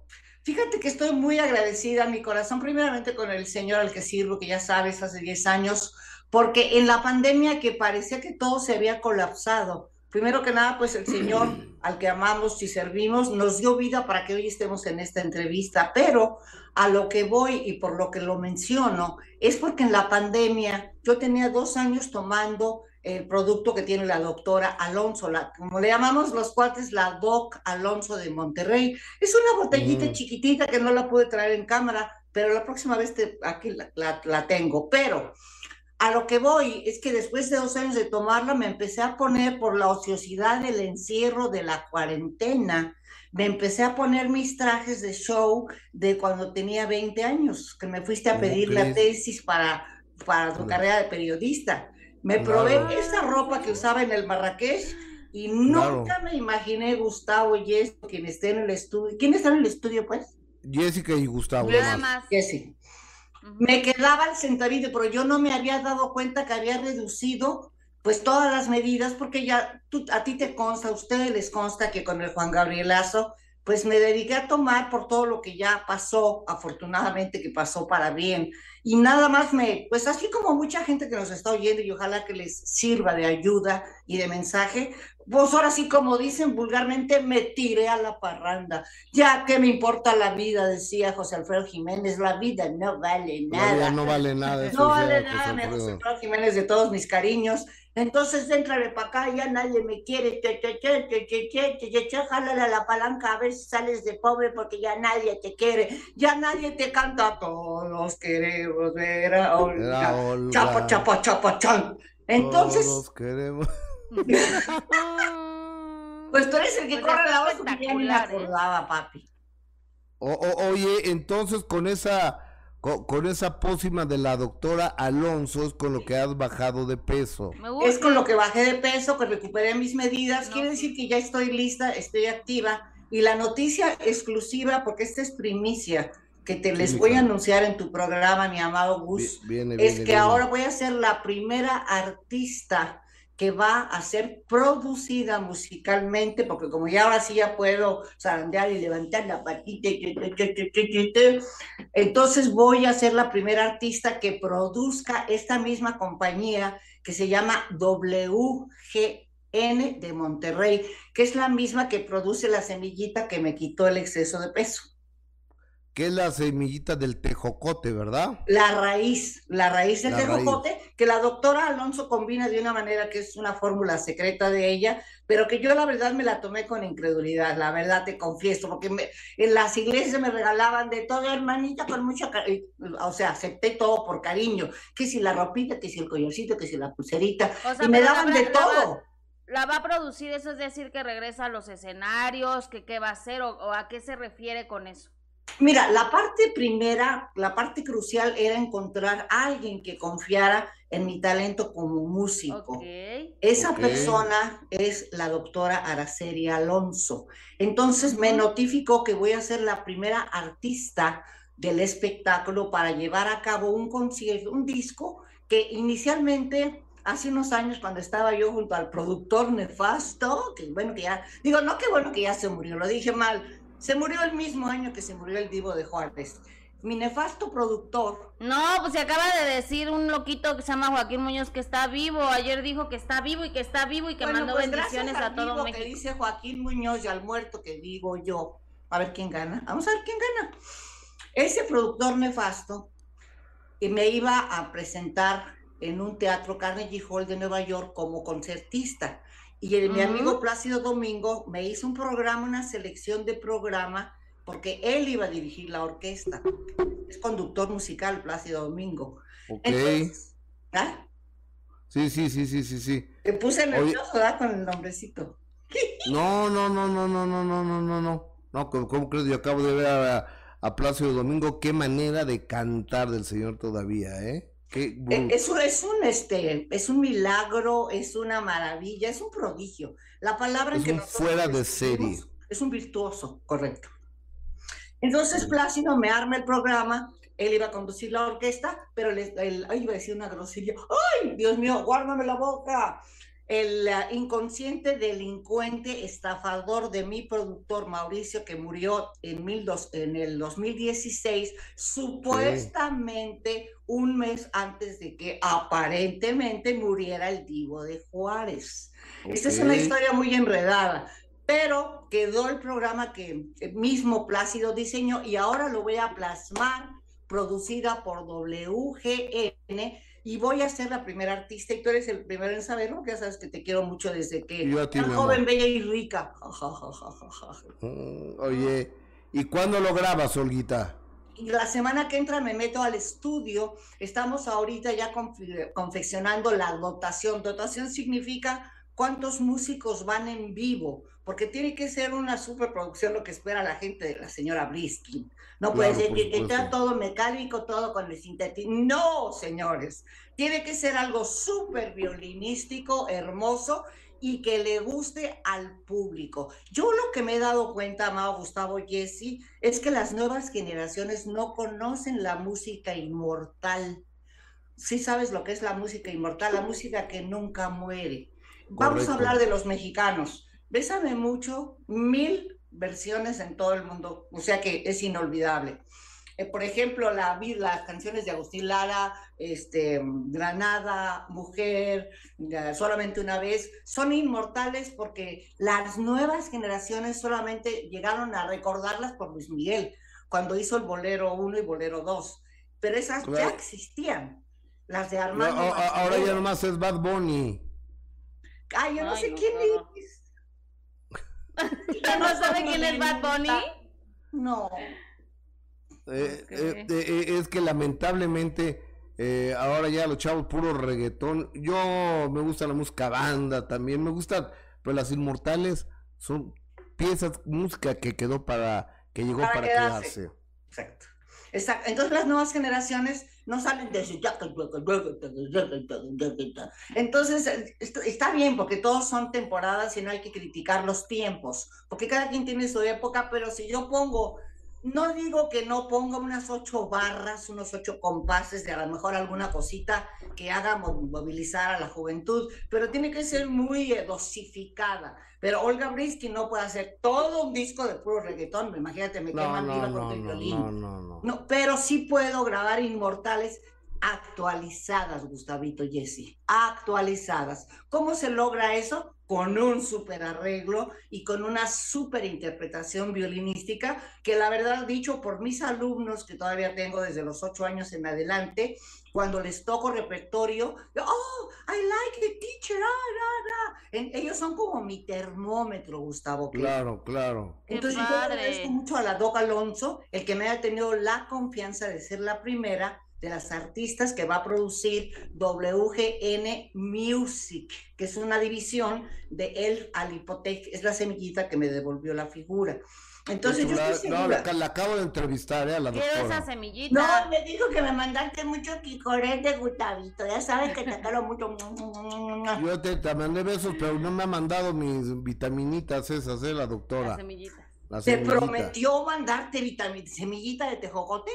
Fíjate que estoy muy agradecida, mi corazón, primeramente con el Señor al que sirvo, que ya sabes, hace 10 años, porque en la pandemia que parecía que todo se había colapsado, primero que nada, pues el Señor al que amamos y servimos nos dio vida para que hoy estemos en esta entrevista, pero a lo que voy y por lo que lo menciono, es porque en la pandemia yo tenía dos años tomando el producto que tiene la doctora Alonso, la, como le llamamos los cuates, la Doc Alonso de Monterrey. Es una botellita chiquitita que no la pude traer en cámara, pero la próxima vez te, aquí la, la, tengo. Pero a lo que voy es que después de dos años de tomarla me empecé a poner por la ociosidad del encierro, de la cuarentena, me empecé a poner mis trajes de show de cuando tenía 20 años, que me fuiste a pedir la tesis para, para tu carrera de periodista. Me probé esa ropa que usaba en el Marrakech y nunca me imaginé Gustavo y Jessica quien esté en el estudio. ¿Quién está en el estudio, pues? Jessica y Gustavo. Nada más. Jessica. Me quedaba el sentadillo, pero yo no me había dado cuenta que había reducido pues todas las medidas, porque ya a ti te consta, a ustedes les consta que con el Juan Gabrielazo pues me dediqué a tomar por todo lo que ya pasó, afortunadamente que pasó para bien. Y nada más me, pues así como mucha gente que nos está oyendo y ojalá que les sirva de ayuda y de mensaje, pues ahora sí como dicen vulgarmente, me tiré a la parranda. Ya que me importa la vida, decía José Alfredo Jiménez, la vida no vale nada. no vale nada. no vale nada, José Alfredo Jiménez, de todos mis cariños. Entonces, de para acá, ya nadie me quiere, te, te, te, te, te, te, te, jálale la palanca a ver si sales de pobre porque ya nadie te quiere, ya nadie te canta, todos queremos ver a Olga, chapa, chapa, chapa, chan. Entonces, todos queremos. pues tú eres el que pues corre la voz, ya ni me ¿eh? acordaba, papi. O, o, oye, entonces con esa con, esa pócima de la doctora Alonso es con lo que has bajado de peso. Es con lo que bajé de peso, que recuperé mis medidas. Quiere decir que ya estoy lista, estoy activa. Y la noticia exclusiva, porque esta es primicia, que te les voy a anunciar en tu programa, mi amado Gus, es que ahora voy a ser la primera artista que va a ser producida musicalmente, porque como ya ahora sí ya puedo zarandear y levantar la patita, entonces voy a ser la primera artista que produzca esta misma compañía que se llama WGN de Monterrey, que es la misma que produce la semillita que me quitó el exceso de peso que es la semillita del tejocote, ¿verdad? La raíz, la raíz del tejocote, que la doctora Alonso combina de una manera que es una fórmula secreta de ella, pero que yo la verdad me la tomé con incredulidad, la verdad te confieso, porque en las iglesias me regalaban de todo, hermanita, con mucho cariño, o sea, acepté todo por cariño, que si la ropita, que si el collarcito, que si la pulserita, y me daban de todo. La va a producir, eso es decir, que regresa a los escenarios, que qué va a hacer o a qué se refiere con eso. Mira, la parte primera, la parte crucial era encontrar a alguien que confiara en mi talento como músico. Esa persona es la doctora Araceli Alonso. Entonces me notificó que voy a ser la primera artista del espectáculo para llevar a cabo un concierto, un disco que inicialmente hace unos años cuando estaba yo junto al productor nefasto, que bueno que ya, digo, no que bueno que ya se murió, lo dije mal, se murió el mismo año que se murió el divo de Juárez. Mi nefasto productor. No, pues se acaba de decir un loquito que se llama Joaquín Muñoz que está vivo. Ayer dijo que está vivo y que está vivo y que mandó pues bendiciones a todo México. que dice Joaquín Muñoz y al muerto que digo yo. A ver quién gana. Vamos a ver quién gana. Ese productor nefasto y me iba a presentar en un teatro Carnegie Hall de Nueva York como concertista. Y mi amigo Plácido Domingo me hizo un programa, una selección de programa, porque él iba a dirigir la orquesta. Es conductor musical, Plácido Domingo. Ok. ¿ah? Sí, sí, sí, sí, sí, sí. Te puse nervioso, ¿verdad? Con el nombrecito. No, no, no, no, no, no, no, no, no, no. No, ¿cómo crees? Yo acabo de ver a, a Plácido Domingo. Qué manera de cantar del señor todavía, ¿eh? Eh, es, un, es, un, este, es un milagro, es una maravilla, es un prodigio. La palabra es que fuera de serie. Es un virtuoso, correcto. Entonces Plácido me arma el programa, él iba a conducir la orquesta, pero él, iba a decir una grosería. ¡Ay, Dios mío, guárdame la boca! El inconsciente delincuente estafador de mi productor Mauricio que murió en, mil dos, en el 2016, supuestamente un mes antes de que aparentemente muriera el divo de Juárez. Esta es una historia muy enredada, pero quedó el programa que mismo Plácido diseñó y ahora lo voy a plasmar, producida por WGN y voy a ser la primera artista y tú eres el primero en saberlo, ya sabes que te quiero mucho desde que tan joven, bella y rica. Mm, oye, ¿y cuándo lo grabas, Olguita? la semana que entra me meto al estudio. Estamos ahorita ya confeccionando la dotación. Dotación significa cuántos músicos van en vivo, porque tiene que ser una superproducción lo que espera la gente de la señora Briskin. No puede ser que, esté todo mecánico, todo con el sintético. No, señores. Tiene que ser algo súper violinístico, hermoso y que le guste al público. Yo lo que me he dado cuenta, amado Gustavo Jesse, es que las nuevas generaciones no conocen la música inmortal. Sí sabes lo que es la música inmortal, la música que nunca muere. Vamos a hablar de los mexicanos. Bésame mucho, mil versiones en todo el mundo, o sea que es inolvidable. Eh, por ejemplo, la, las canciones de Agustín Lara, este, Granada, Mujer, solamente una vez, son inmortales porque las nuevas generaciones solamente llegaron a recordarlas por Luis Miguel, cuando hizo el Bolero 1 y Bolero 2, pero esas ya existían. Las de Armando. ahora ya nomás es Bad Bunny. Ay, yo no sé quién es. ¿Ya no sabe quién es Bad Bunny? No. Eh, eh, eh, es que lamentablemente ahora ya los chavos puro reggaetón. Yo me gusta la música banda también, me gusta, pues las inmortales son piezas, música que quedó para, que llegó para, quedarse. Exacto. Exacto. Entonces las nuevas generaciones no salen de ese... Entonces está bien porque todos son temporadas y no hay que criticar los tiempos, porque cada quien tiene su época, pero si yo pongo no digo que no ponga unas ocho barras, unos ocho compases de a lo mejor alguna cosita que haga movilizar a la juventud, pero tiene que ser muy dosificada. Pero Olga Brisky no puede hacer todo un disco de puro reggaetón, imagínate, me queman viva con el violín. No, no, no. Pero sí puedo grabar inmortales actualizadas, Gustavito Jesse, actualizadas. ¿Cómo se logra eso? Con un súper arreglo y con una súper interpretación violinística, que la verdad dicho por mis alumnos, que todavía tengo desde los ocho años en adelante, cuando les toco repertorio, oh, I like the teacher, ah, ellos son como mi termómetro, Gustavo. Claro, claro. Entonces yo agradezco mucho a la Doc Alonso, el que me haya tenido la confianza de ser la primera de las artistas que va a producir WGN Music, que es una división de El Alipotec, es la semillita que me devolvió la figura. Entonces yo estoy No, la, acabo de entrevistar, ¿eh? A la doctora. esa semillita? No, me dijo que me mandaste mucho de Gustavito, ya sabes que te quiero mucho. Yo te, te, mandé besos, pero no me ha mandado mis vitaminitas esas, ¿eh? La doctora. La semillita. ¿Te prometió mandarte vitamina, semillita de tejocote?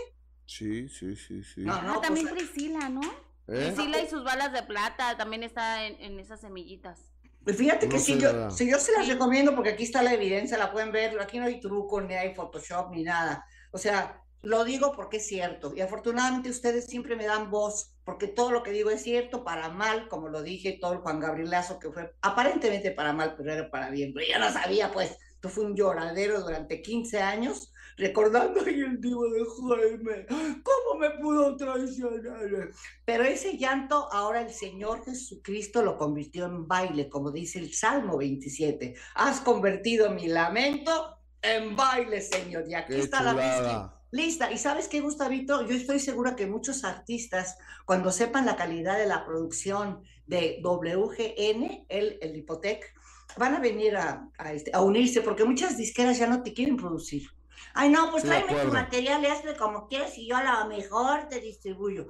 Sí, sí, sí, sí. No, no, ah, también pues, Priscila, ¿no? ¿Eh? Priscila y sus balas de plata también está en, esas semillitas. Pues fíjate que si, yo, si yo se las recomiendo, porque aquí está la evidencia, la pueden ver, aquí no hay truco, ni hay Photoshop, ni nada. O sea, lo digo porque es cierto. Y afortunadamente ustedes siempre me dan voz, porque todo lo que digo es cierto, para mal, como lo dije, todo el Juan Gabrielazo, que fue aparentemente para mal, pero era para bien. Pero yo no sabía, pues, esto fue un lloradero durante 15 años recordando ahí el divo de Jaime, ¿cómo me pudo traicionar? Pero ese llanto ahora el Señor Jesucristo lo convirtió en baile, como dice el Salmo 27. Has convertido mi lamento en baile, Señor. Y aquí está la lista. Lista. ¿Y sabes qué, Gustavito? Yo estoy segura que muchos artistas, cuando sepan la calidad de la producción de WGN, el, el Hipotec, van a venir a, a, este, a unirse, porque muchas disqueras ya no te quieren producir. Ay, no, pues tráeme tu material, hazle como quieras y yo a lo mejor te distribuyo.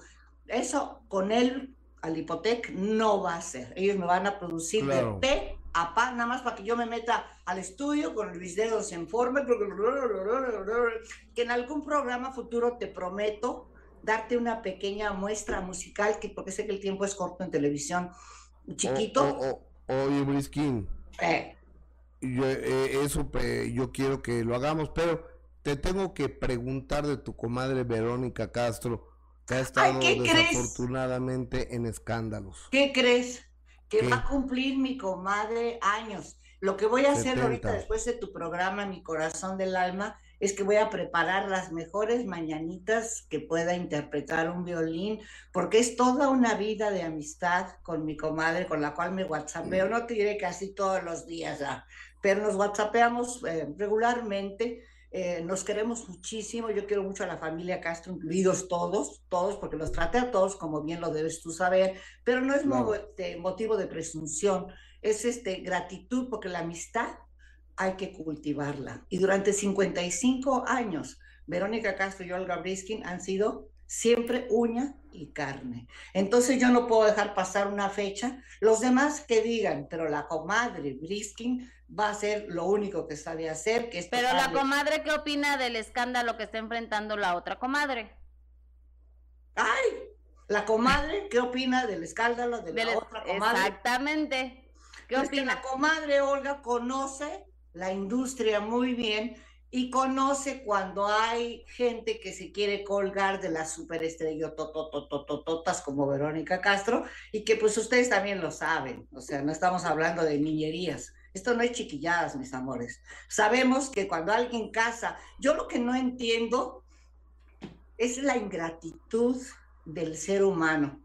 Eso con él, al hipotec, no va a ser. Ellos me van a producir de P a P, nada más para que yo me meta al estudio con Luis Dedos en forma, que en algún programa futuro te prometo darte una pequeña muestra musical, que porque sé que el tiempo es corto en televisión, chiquito. Oye, Briskin. Eh. Yo, eh, eso yo quiero que lo hagamos, pero te tengo que preguntar de tu comadre Verónica Castro, que ha estado desafortunadamente en escándalos. ¿Qué crees? Que va a cumplir mi comadre años. Lo que voy a hacer ahorita después de tu programa, Mi Corazón del Alma, es que voy a preparar las mejores mañanitas que pueda interpretar un violín, porque es toda una vida de amistad con mi comadre, con la cual me whatsappeo, no te diré casi todos los días, pero nos whatsappeamos eh, regularmente eh, nos queremos muchísimo, yo quiero mucho a la familia Castro, incluidos todos, todos, porque los traté a todos como bien lo debes tú saber, pero no es este, motivo de presunción, es este, gratitud, porque la amistad hay que cultivarla. Y durante 55 años, Verónica Castro y Olga Briskin han sido siempre uña y carne. Entonces yo no puedo dejar pasar una fecha. Los demás que digan, pero la comadre Briskin va a ser lo único que sabe hacer. Que es pero la comadre, ¿qué opina del escándalo que está enfrentando la otra comadre? Ay, la comadre, ¿qué opina del escándalo de la otra comadre? Exactamente. ¿Qué opina? la comadre Olga conoce la industria muy bien y conoce cuando hay gente que se quiere colgar de las superestrellototototototas como Verónica Castro y que pues ustedes también lo saben, o sea, no estamos hablando de niñerías. Esto no es chiquilladas, mis amores. Sabemos que cuando alguien casa, yo lo que no entiendo es la ingratitud del ser humano.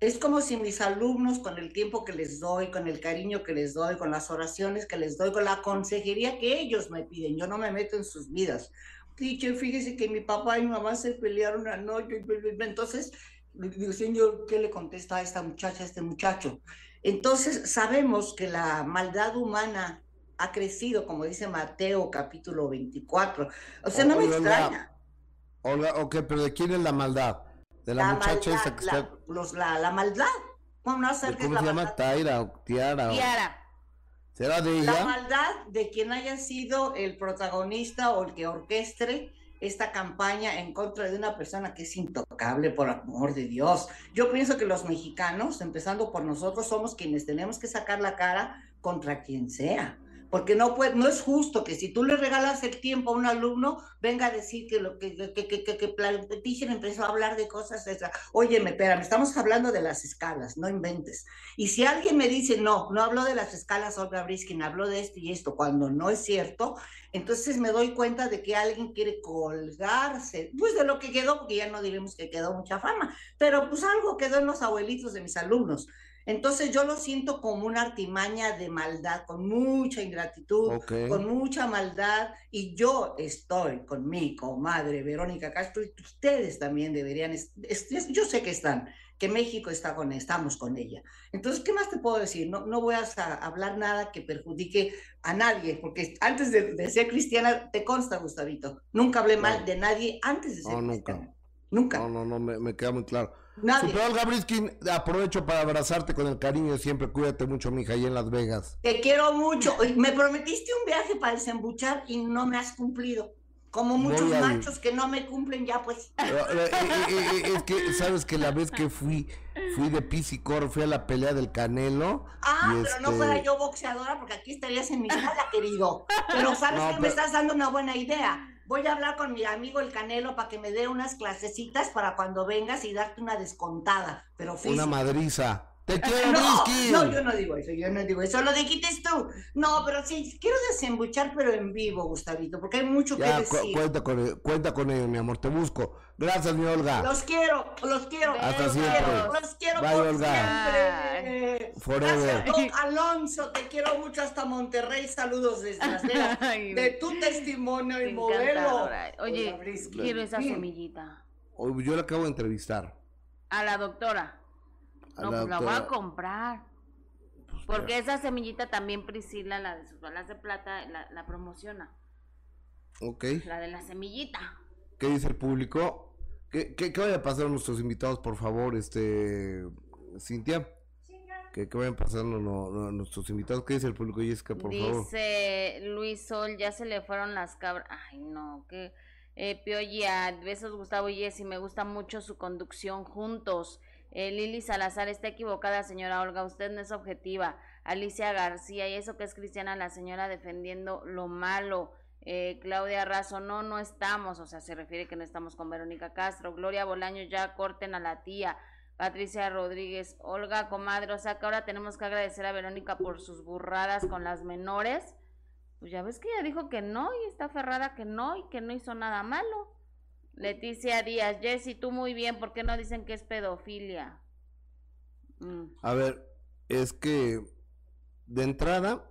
Es como si mis alumnos, con el tiempo que les doy, con el cariño que les doy, con las oraciones que les doy, con la consejería que ellos me piden, yo no me meto en sus vidas. Dicho, fíjese que mi papá y mi mamá se pelearon anoche, entonces, digo, señor, ¿qué le contesta a esta muchacha, a este muchacho? Entonces, sabemos que la maldad humana ha crecido, como dice Mateo capítulo 24. O sea, no me extraña. Ok, pero ¿de quién es la maldad? De la, muchacha esa que la, los, la, la, maldad. ¿Cómo, se llama? Taira o Tiara. Tiara. ¿Será de ella? La maldad de quien haya sido el protagonista o el que orquestre esta campaña en contra de una persona que es intocable, por amor de Dios. Yo pienso que los mexicanos, empezando por nosotros, somos quienes tenemos que sacar la cara contra quien sea porque no puede, no es justo que si tú le regalas el tiempo a un alumno, venga a decir que lo que, que, que, que, que teacher empezó a hablar de cosas esas. Oye, me espérame, estamos hablando de las escalas, no inventes. Y si alguien me dice, no, no habló de las escalas Olga Briskin, habló de esto y esto, cuando no es cierto, entonces me doy cuenta de que alguien quiere colgarse, pues de lo que quedó, porque ya no diremos que quedó mucha fama, pero pues algo quedó en los abuelitos de mis alumnos. Entonces yo lo siento como una artimaña de maldad, con mucha ingratitud, con mucha maldad, y yo estoy con mi comadre Verónica Castro, y ustedes también deberían, yo sé que están, que México está con, estamos con ella. Entonces, ¿qué más te puedo decir? No, no voy a hablar nada que perjudique a nadie, porque antes de, ser cristiana, te consta, Gustavito, nunca hablé mal de nadie antes de ser cristiana. Nunca. No, no, no, me, me queda muy claro. Super Gabriskin, aprovecho para abrazarte con el cariño siempre. Cuídate mucho, mija, ahí en Las Vegas. Te quiero mucho. Me prometiste un viaje para desembuchar y no me has cumplido. Como muchos machos que no me cumplen ya, pues. Eh, eh, eh, es que, ¿sabes que la vez que fui, fui de pisicor, fui a la pelea del Canelo? Ah, pero no fuera este yo boxeadora, porque aquí estarías en mi sala, querido. Pero sabes que me estás dando una buena idea voy a hablar con mi amigo el Canelo para que me dé unas clasecitas para cuando vengas y darte una descontada, pero Una madriza. Te quiero, no, no, yo no digo eso, yo no digo eso, lo dijiste tú. No, pero sí, quiero desembuchar, pero en vivo, Gustavito, porque hay mucho que decir. cuenta, con, cuenta con ello, mi amor, te busco. Gracias, mi Olga. Los quiero, los quiero. Hasta los siempre. Quiero, los quiero por Olga. siempre. Forever. Gracias, Alonso, te quiero mucho hasta Monterrey. Saludos desde Las Vegas. de tu testimonio y modelo. Oye, quiero esa semillita. Yo la acabo de entrevistar. A la doctora. No, pues la voy a comprar. Pues, Porque esa semillita también Priscila, la de sus balas de plata, la, promociona. Ok. La de la semillita. ¿Qué dice el público? ¿Qué, qué, qué vaya a pasar a nuestros invitados, por favor, este Cintia? Que, vayan pasando nuestros invitados. ¿Qué dice el público, Jessica, por favor? Dice Luis Sol, ya se le fueron las cabras. Ay, no, que... Eh, Pioya, besos Gustavo y Jessy, me gusta mucho su conducción juntos. Eh, Lili Salazar está equivocada, señora Olga, usted no es objetiva. Alicia García, y eso que es cristiana, la señora defendiendo lo malo. Eh, Claudia Razo, no, no estamos, o sea, se refiere que no estamos con Verónica Castro. Gloria Bolaño, ya corten a la tía. Patricia Rodríguez, Olga Comadre, o sea que ahora tenemos que agradecer a Verónica por sus burradas con las menores. Pues ya ves que ella dijo que no y está aferrada que no y que no hizo nada malo. Leticia Díaz, Jessy, tú muy bien, ¿por qué no dicen que es pedofilia? Mm. A ver, es que de entrada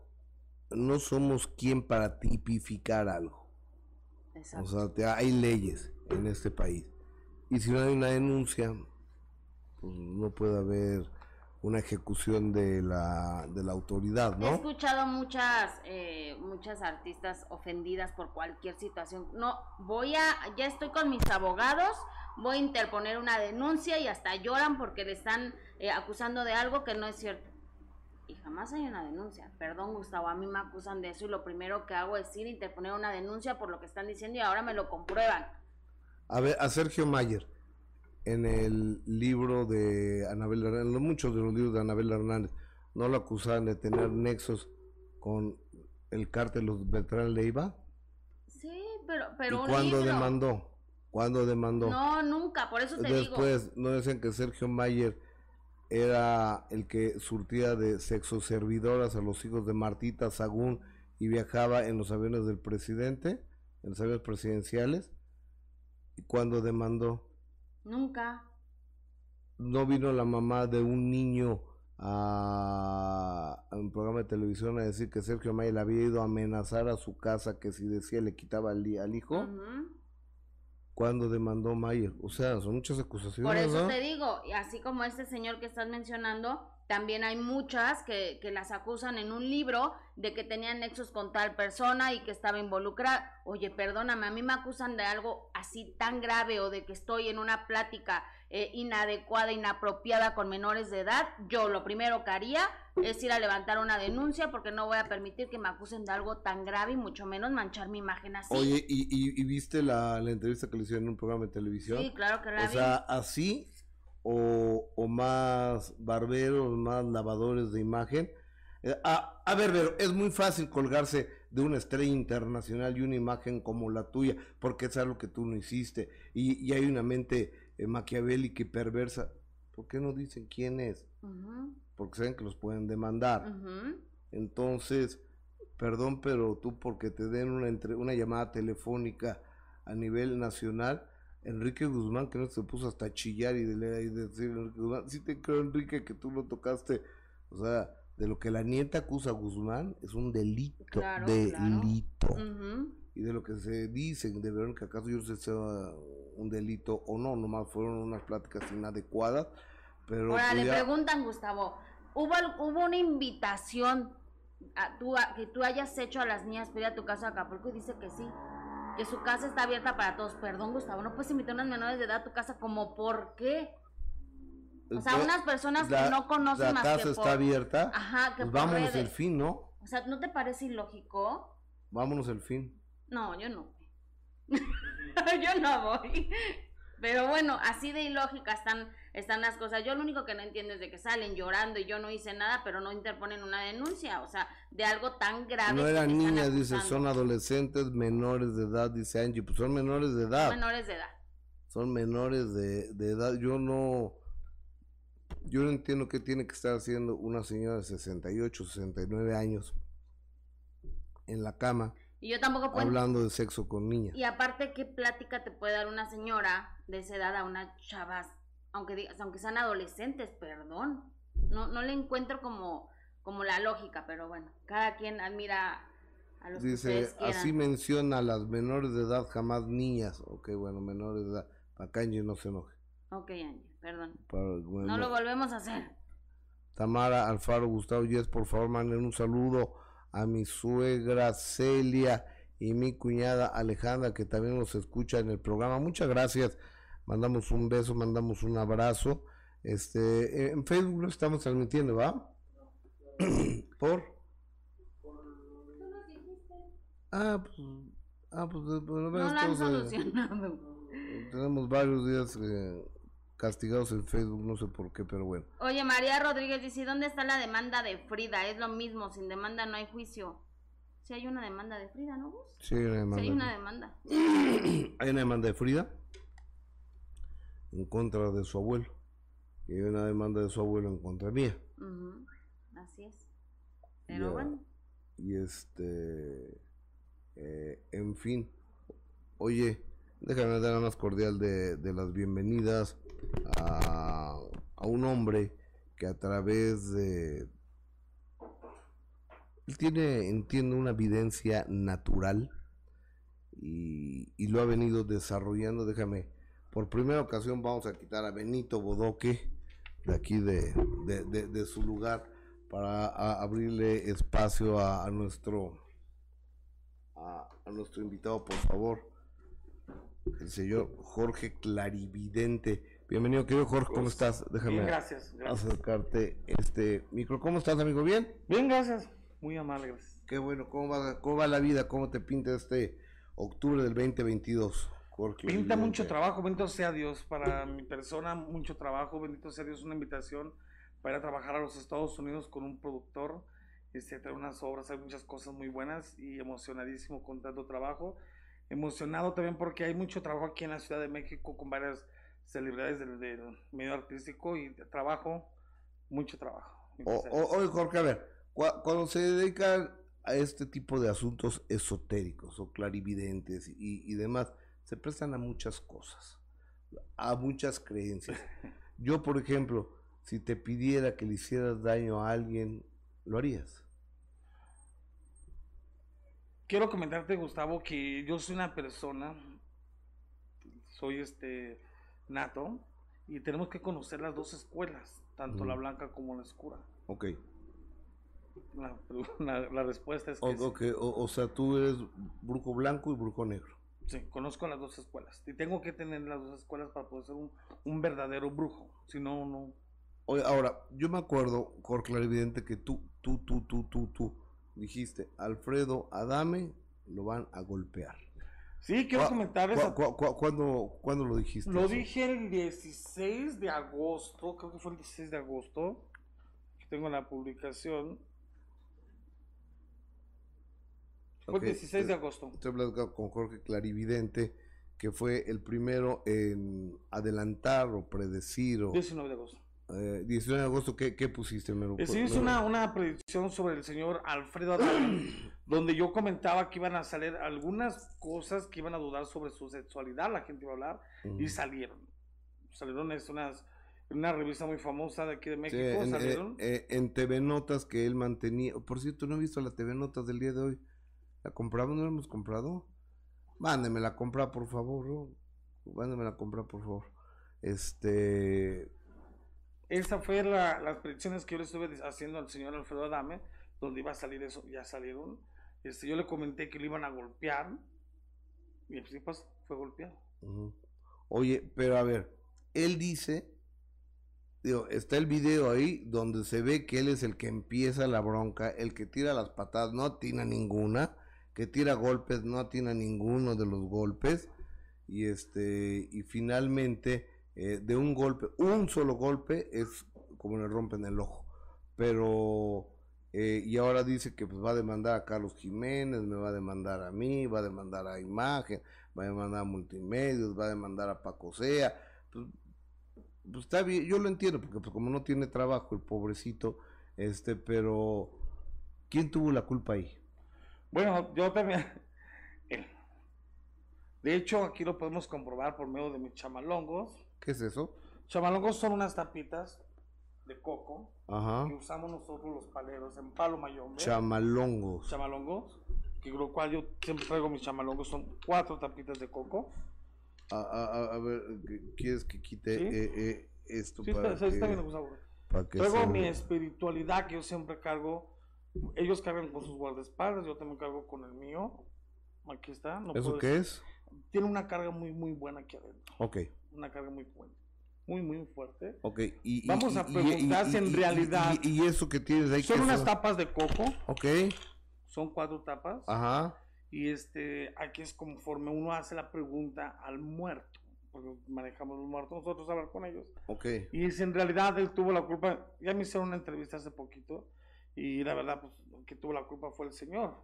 no somos quien para tipificar algo. Exacto. O sea, hay leyes en este país. Y si no hay una denuncia, pues no puede haber una ejecución de la, de la autoridad, ¿no? He escuchado muchas, eh, muchas artistas ofendidas por cualquier situación. No, voy a, ya estoy con mis abogados, voy a interponer una denuncia y hasta lloran porque le están eh, acusando de algo que no es cierto. Y jamás hay una denuncia. Perdón, Gustavo, a mí me acusan de eso y lo primero que hago es ir a interponer una denuncia por lo que están diciendo y ahora me lo comprueban. A ver, a Sergio Mayer en el libro de Anabel Hernández, muchos de los libros de Anabel Hernández, no lo acusaban de tener nexos con el cártel los Beltrán Leiva. Sí, pero, pero ¿Y cuándo demandó? ¿Cuándo demandó? No, nunca, por eso te Después, digo. Después, ¿no dicen que Sergio Mayer era el que surtía de sexo servidoras a los hijos de Martita Sagún y viajaba en los aviones del presidente, en los aviones presidenciales? ¿Y cuándo demandó? Nunca. no vino la mamá de un niño a, un programa de televisión a decir que Sergio Mayer le había ido a amenazar a su casa que si decía le quitaba al, al hijo. Cuando demandó Mayer. O sea, son muchas acusaciones. Por eso te digo, así como este señor que estás mencionando, también hay muchas que, que, las acusan en un libro de que tenían nexos con tal persona y que estaba involucrada. Oye, perdóname, a mí me acusan de algo así tan grave o de que estoy en una plática eh, inadecuada, inapropiada con menores de edad. Yo lo primero que haría es ir a levantar una denuncia porque no voy a permitir que me acusen de algo tan grave y mucho menos manchar mi imagen así. Oye, ¿y, y, viste la, la, entrevista que le hicieron en un programa de televisión? Sí, claro que la O sea, así o, más barberos, más lavadores de imagen. Eh, a, ver, pero es muy fácil colgarse de una estrella internacional y una imagen como la tuya, porque es algo que tú no hiciste. Y, hay una mente eh, maquiavélica y perversa. ¿Por qué no dicen quién es? Porque saben que los pueden demandar. Entonces, perdón, pero tú porque te den una, una llamada telefónica a nivel nacional, Enrique Guzmán, que no se puso hasta chillar y, de, y decir, Enrique Guzmán, sí te creo, Enrique, que tú lo tocaste. O sea, de lo que la nieta acusa a Guzmán es un delito. delito. Y de lo que se dice de Verónica acaso yo sé si sea un delito o no, nomás fueron unas pláticas inadecuadas. Pero Ahora, le preguntan, Gustavo, ¿hubo, hubo una invitación a, tú, que tú hayas hecho a las niñas para ir a tu casa a Acapulco? Y dice que sí que su casa está abierta para todos. Perdón, Gustavo, no puedes invitar a unas menores de edad a tu casa como por qué. O sea, unas personas que no conocen la casa está abierta. Ajá, que pues vámonos el fin, ¿no? O sea, ¿no te parece ilógico? Vámonos el fin. No, yo no. yo no voy. Pero bueno, así de ilógica están, están las cosas. Yo lo único que no entiendo es de que salen llorando y yo no hice nada, pero no interponen una denuncia, o sea, de algo tan grave. No eran niñas, dice, son adolescentes menores de edad, dice Angie, pues son menores de edad. menores de edad. Son menores de, de edad. Yo no, yo no entiendo qué tiene que estar haciendo una señora de 68, 69 años en la cama y yo tampoco puedo... Hablando de sexo con niñas. Y aparte, ¿qué plática te puede dar una señora de esa edad a una chavas? Aunque digas, aunque sean adolescentes, perdón. No, no le encuentro como, como la lógica, pero bueno, cada quien admira a los Dice, así menciona a las menores de edad, jamás niñas. Ok, bueno, menores de edad. Para que Angie no se enoje. Ok, Angie, perdón. no lo volvemos a hacer. Tamara Alfaro Gustavo Yes, por favor, manden un saludo a mi suegra Celia y mi cuñada Alejandra que también nos escucha en el programa. Muchas gracias. Mandamos un beso, mandamos un abrazo. Este, en Facebook lo estamos transmitiendo, ¿va? ¿Por? Ah, pues, ah, pues, bueno, no tenemos varios días eh, castigados en Facebook, no sé por qué, pero bueno. Oye, María Rodríguez dice, ¿dónde está la demanda de Frida? Es lo mismo, sin demanda no hay juicio. Si hay una demanda de Frida, ¿no, Gus? Sí, hay una demanda. Sí, hay una demanda. hay una demanda de Frida en contra de su abuelo. Y hay una demanda de su abuelo en contra mía. Así es. Pero bueno. Y este... Eh, en fin. Oye, déjame dar la más cordial de, las bienvenidas a, un hombre que a través de... Él tiene, entiendo, una evidencia natural y, lo ha venido desarrollando. Déjame, por primera ocasión vamos a quitar a Benito Bodoque de aquí de, de, su lugar para abrirle espacio a, nuestro a, nuestro invitado, por favor, el señor Jorge Clarividente. Bienvenido, querido Jorge, ¿cómo estás? Déjame gracias, acercarte este micro. ¿Cómo estás, amigo? ¿Bien? Bien, gracias. Muy amable, gracias. Qué bueno. ¿Cómo va, cómo va la vida? ¿Cómo te pinta este octubre del 2022? Jorge, pinta mucho trabajo, bendito sea Dios. Para mi persona, mucho trabajo, bendito sea Dios. Una invitación para ir a trabajar a los Estados Unidos con un productor. Este, traer unas obras, hay muchas cosas muy buenas y emocionadísimo con tanto trabajo. Emocionado también porque hay mucho trabajo aquí en la Ciudad de México con varias celebridades del, medio artístico y de trabajo, mucho trabajo. Oye, Jorge, a ver, cuando se dedican a este tipo de asuntos esotéricos o clarividentes y, demás, se prestan a muchas cosas, a muchas creencias. Yo, por ejemplo, si te pidiera que le hicieras daño a alguien, ¿lo harías? Quiero comentarte, Gustavo, que yo soy una persona, soy este nato, y tenemos que conocer las dos escuelas, tanto la blanca como la oscura. Ok. La, respuesta es que o, o, sea, tú eres brujo blanco y brujo negro. Sí, conozco las dos escuelas. Y tengo que tener las dos escuelas para poder ser un, verdadero brujo. Si no, no. Oye, ahora, yo me acuerdo, por clarividente, que tú, tú, tú, tú, tú, tú, dijiste, Alfredo Adame lo van a golpear. Sí, quiero comentar eso. ¿cuándo, lo dijiste? Lo dije el 16 de agosto, creo que fue el 16 de agosto. Tengo la publicación. Fue el 16 de agosto. Estoy hablando con Jorge Clarividente, que fue el primero en adelantar o predecir. O, 19 de agosto. 19 eh, de agosto, ¿qué, qué pusiste? Me sí, hice una, una predicción sobre el señor Alfredo Adame, donde yo comentaba que iban a salir algunas cosas que iban a dudar sobre su sexualidad, la gente iba a hablar, y salieron. Salieron es unas, una revista muy famosa de aquí de México, en, salieron. Eh, en TV Notas que él mantenía, por cierto, no he visto la TV Notas del día de hoy. ¿La compramos? ¿No la hemos comprado? Mándeme la compra, por favor. ¿no? Mándeme la compra, por favor. Este esa fue la, las predicciones que yo le estuve haciendo al señor Alfredo Adame, donde iba a salir eso, ya salieron. Este, yo le comenté que lo iban a golpear, y así pues fue golpeado. Oye, pero a ver, él dice, digo, está el video ahí donde se ve que él es el que empieza la bronca, el que tira las patadas, no atina ninguna, que tira golpes, no atina ninguno de los golpes, y este, y finalmente eh, de un golpe, un solo golpe es como le rompen el ojo. Pero, eh, y ahora dice que pues, va a demandar a Carlos Jiménez, me va a demandar a mí, va a demandar a Imagen, va a demandar a Multimedios, va a demandar a Paco Sea. Pues, pues está bien, yo lo entiendo, porque pues, como no tiene trabajo el pobrecito, este, pero ¿quién tuvo la culpa ahí? Bueno, yo también. De hecho, aquí lo podemos comprobar por medio de mis chamalongos. ¿Qué es eso? Chamalongos son unas tapitas de coco que usamos nosotros los paleros en palo mayombe. Chamalongos. Chamalongos, que lo cual yo siempre traigo mis chamalongos, son cuatro tapitas de coco. A, ver, ¿quieres que quite eh, eh, esto sí, para, está, que, está bien, para que Traigo mi espiritualidad que yo siempre cargo. Ellos cargan con sus guardaespaldas, yo también cargo con el mío. Aquí está. ¿Eso qué es? Tiene una carga muy, muy buena aquí adentro. Ok una carga muy fuerte. Muy, muy fuerte. Ok, y, Vamos a preguntar si en realidad. Y, eso que tienes ahí. Son unas tapas de coco. Ok. Son cuatro tapas. Ajá. Y este, aquí es conforme uno hace la pregunta al muerto. Porque manejamos los muertos nosotros a hablar con ellos. Ok. Y si en realidad él tuvo la culpa. Ya me hicieron una entrevista hace poquito. Y la verdad, pues, que tuvo la culpa fue el señor.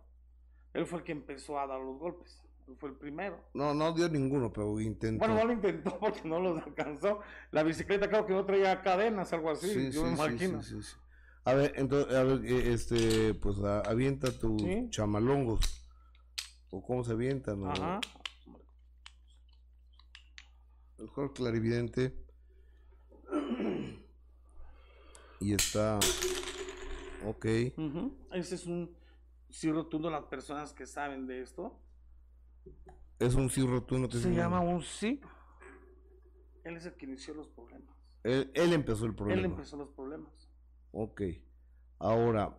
Él fue el que empezó a dar los golpes fue el primero. No, no dio ninguno, pero intentó. Bueno, no lo intentó porque no los alcanzó. La bicicleta creo que no traía cadenas, algo así, yo me imagino. a ver, entonces, a ver, eh, este, pues avienta tus chamalongos. ¿O cómo se avientan? ¿no? Ajá. El juego clarividente. Y está. Ok. Ese es un sí rotundo las personas que saben de esto. Es un sí rotundo. Se llama un sí. Él es el que inició los problemas. Él, empezó el problema. Él empezó los problemas. Ok. Ahora,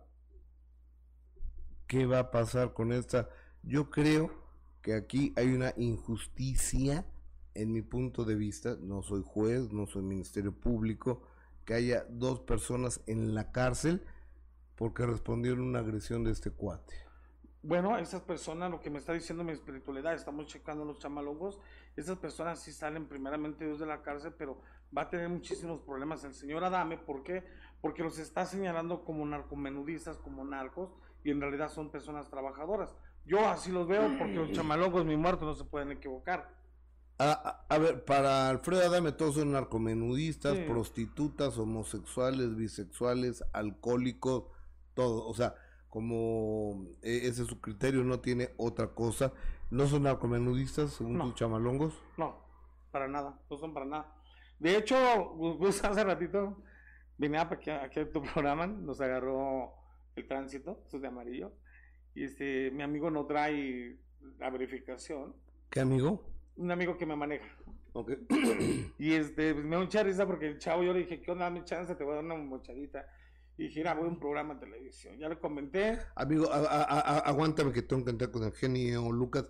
¿qué va a pasar con esta? Yo creo que aquí hay una injusticia en mi punto de vista. No soy juez, no soy ministerio público. Que haya dos personas en la cárcel porque respondieron a una agresión de este cuate. Bueno, esas personas, lo que me está diciendo mi espiritualidad, estamos checando los chamalongos, esas personas sí salen primeramente Dios de la cárcel, pero va a tener muchísimos problemas el señor Adame, ¿por qué? Porque los está señalando como narcomenudistas, como narcos, y en realidad son personas trabajadoras. Yo así los veo porque los chamalongos, mi muerto, no se pueden equivocar. A, ver, para Alfredo Adame todos son narcomenudistas, prostitutas, homosexuales, bisexuales, alcohólicos, todo, o sea como e, ese es su criterio, no tiene otra cosa. ¿No son narcomenudistas según tus chamalongos? No, para nada, no son para nada. De hecho, Gus hace ratito venía aquí, aquí a tu programa, nos agarró el tránsito, eso es de amarillo. Y este, mi amigo no trae la verificación. ¿Qué amigo? Un amigo que me maneja. Ok. Y este, pues, me da mucha risa porque el chavo yo le dije, ¿qué onda? Dame chance, te voy a dar una mochadita. Y dije, mira, voy a un programa de televisión. Ya le comenté. Amigo, a, a, a, aguántame que tengo que entrar con el genio Lucas.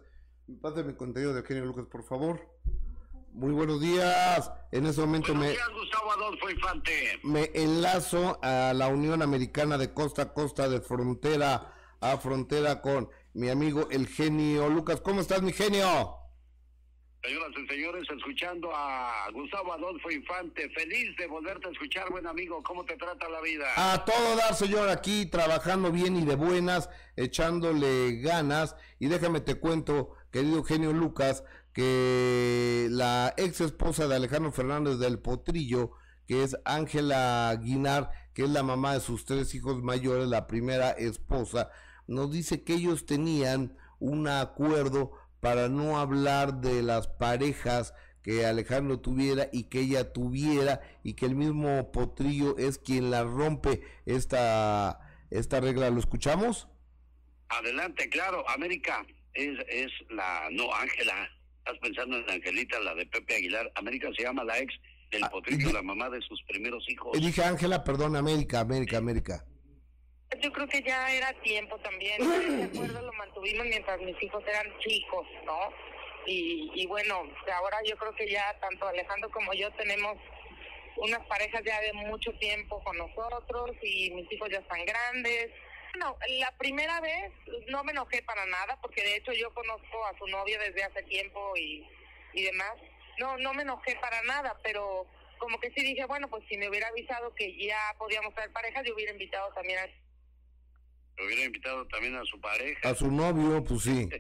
Pásame contenido del genio Lucas, por favor. Muy buenos días. En ese momento buenos me, días, Gustavo Adolfo Infante. me enlazo a la Unión Americana de costa a costa, de frontera a frontera con mi amigo el genio Lucas. ¿Cómo estás, mi genio? Señoras y señores, escuchando a Gustavo Adolfo Infante. Feliz de volverte a escuchar, buen amigo. ¿Cómo te trata la vida? A todo dar, señor, aquí trabajando bien y de buenas, echándole ganas. Y déjame te cuento, querido genio Lucas, que la ex esposa de Alejandro Fernández del Potrillo, que es Ángela Guinar, que es la mamá de sus tres hijos mayores, la primera esposa, nos dice que ellos tenían un acuerdo para no hablar de las parejas que Alejandro tuviera y que ella tuviera y que el mismo Potrillo es quien la rompe esta esta regla. ¿Lo escuchamos? Adelante, claro. América es, es la. No, Ángela. Estás pensando en Angelita, la de Pepe Aguilar. América se llama la ex del Ah, potrillo, la mamá de sus primeros hijos. Eh, Dije Ángela, perdón, América, América, América. Yo creo que ya era tiempo también. Ese acuerdo lo mantuvimos mientras mis hijos eran chicos, ¿no? Y, y bueno, ahora yo creo que ya tanto Alejandro como yo tenemos unas parejas ya de mucho tiempo con nosotros y mis hijos ya están grandes. Bueno, la primera vez no me enojé para nada porque de hecho yo conozco a su novia desde hace tiempo y, y demás. No, no me enojé para nada, pero como que sí dije, bueno, pues si me hubiera avisado que ya podíamos traer parejas, yo hubiera invitado también a Le hubiera invitado también a su pareja. A su novio, pues sí.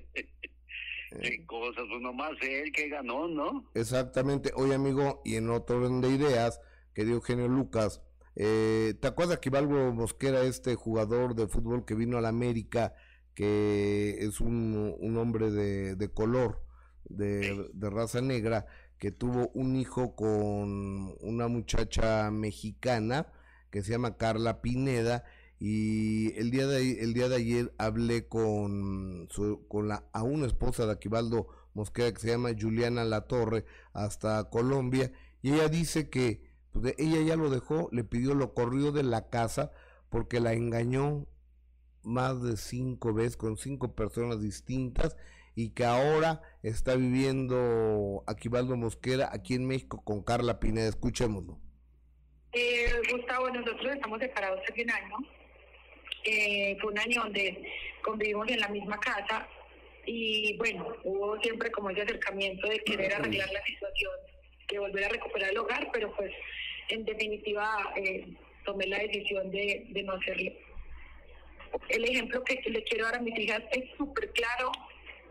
Qué cosas, pues nomás él que ganó, ¿no? Exactamente. Oye, amigo, y en otro orden de ideas, que dio Eugenio Lucas, eh, ¿te acuerdas que Ibalbo Mosquera, este jugador de fútbol que vino a la América, que es un, un hombre de, de color, de, de raza negra, que tuvo un hijo con una muchacha mexicana que se llama Carla Pineda? Y el día de, el día de ayer hablé con, su, con la aún esposa de Aquivaldo Mosquera que se llama Juliana Latorre hasta Colombia y ella dice que pues, ella ya lo dejó, le pidió, lo corrió de la casa porque la engañó más de cinco veces con cinco personas distintas y que ahora está viviendo Aquivaldo Mosquera aquí en México con Carla Pineda. Escuchémoslo. Eh, Gustavo, nosotros estamos separados hace un año. Eh, fue un año donde convivimos en la misma casa y bueno, hubo siempre como ese acercamiento de querer arreglar la situación, de volver a recuperar el hogar, pero pues en definitiva eh, tomé la decisión de, de no hacerlo. El ejemplo que le quiero dar a mis hijas es súper claro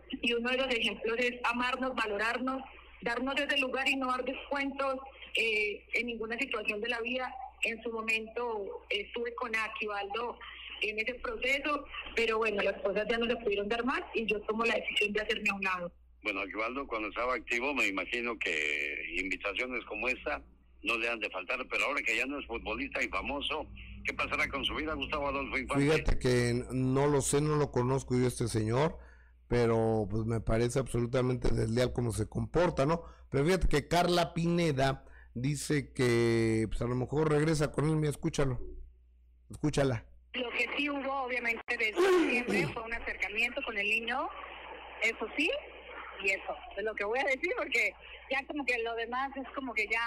y uno de los ejemplos es amarnos, valorarnos, darnos ese lugar y no dar descuentos eh, en ninguna situación de la vida. En su momento estuve con Aquivaldo en ese proceso, pero bueno, las cosas ya no se pudieron dar más y yo tomo la decisión de hacerme a un lado. Bueno, Aquivaldo cuando estaba activo me imagino que invitaciones como esta no le han de faltar, pero ahora que ya no es futbolista y famoso, ¿qué pasará con su vida, Gustavo Adolfo Infante? Fíjate que no lo sé, no lo conozco yo este señor, pero pues me parece absolutamente desleal cómo se comporta, ¿no? Pero fíjate que Carla Pineda dice que pues a lo mejor regresa con él, mira, escúchalo, escúchala. Lo que sí hubo, obviamente, desde siempre fue un acercamiento con el niño, eso sí, y eso es lo que voy a decir, porque ya como que lo demás es como que ya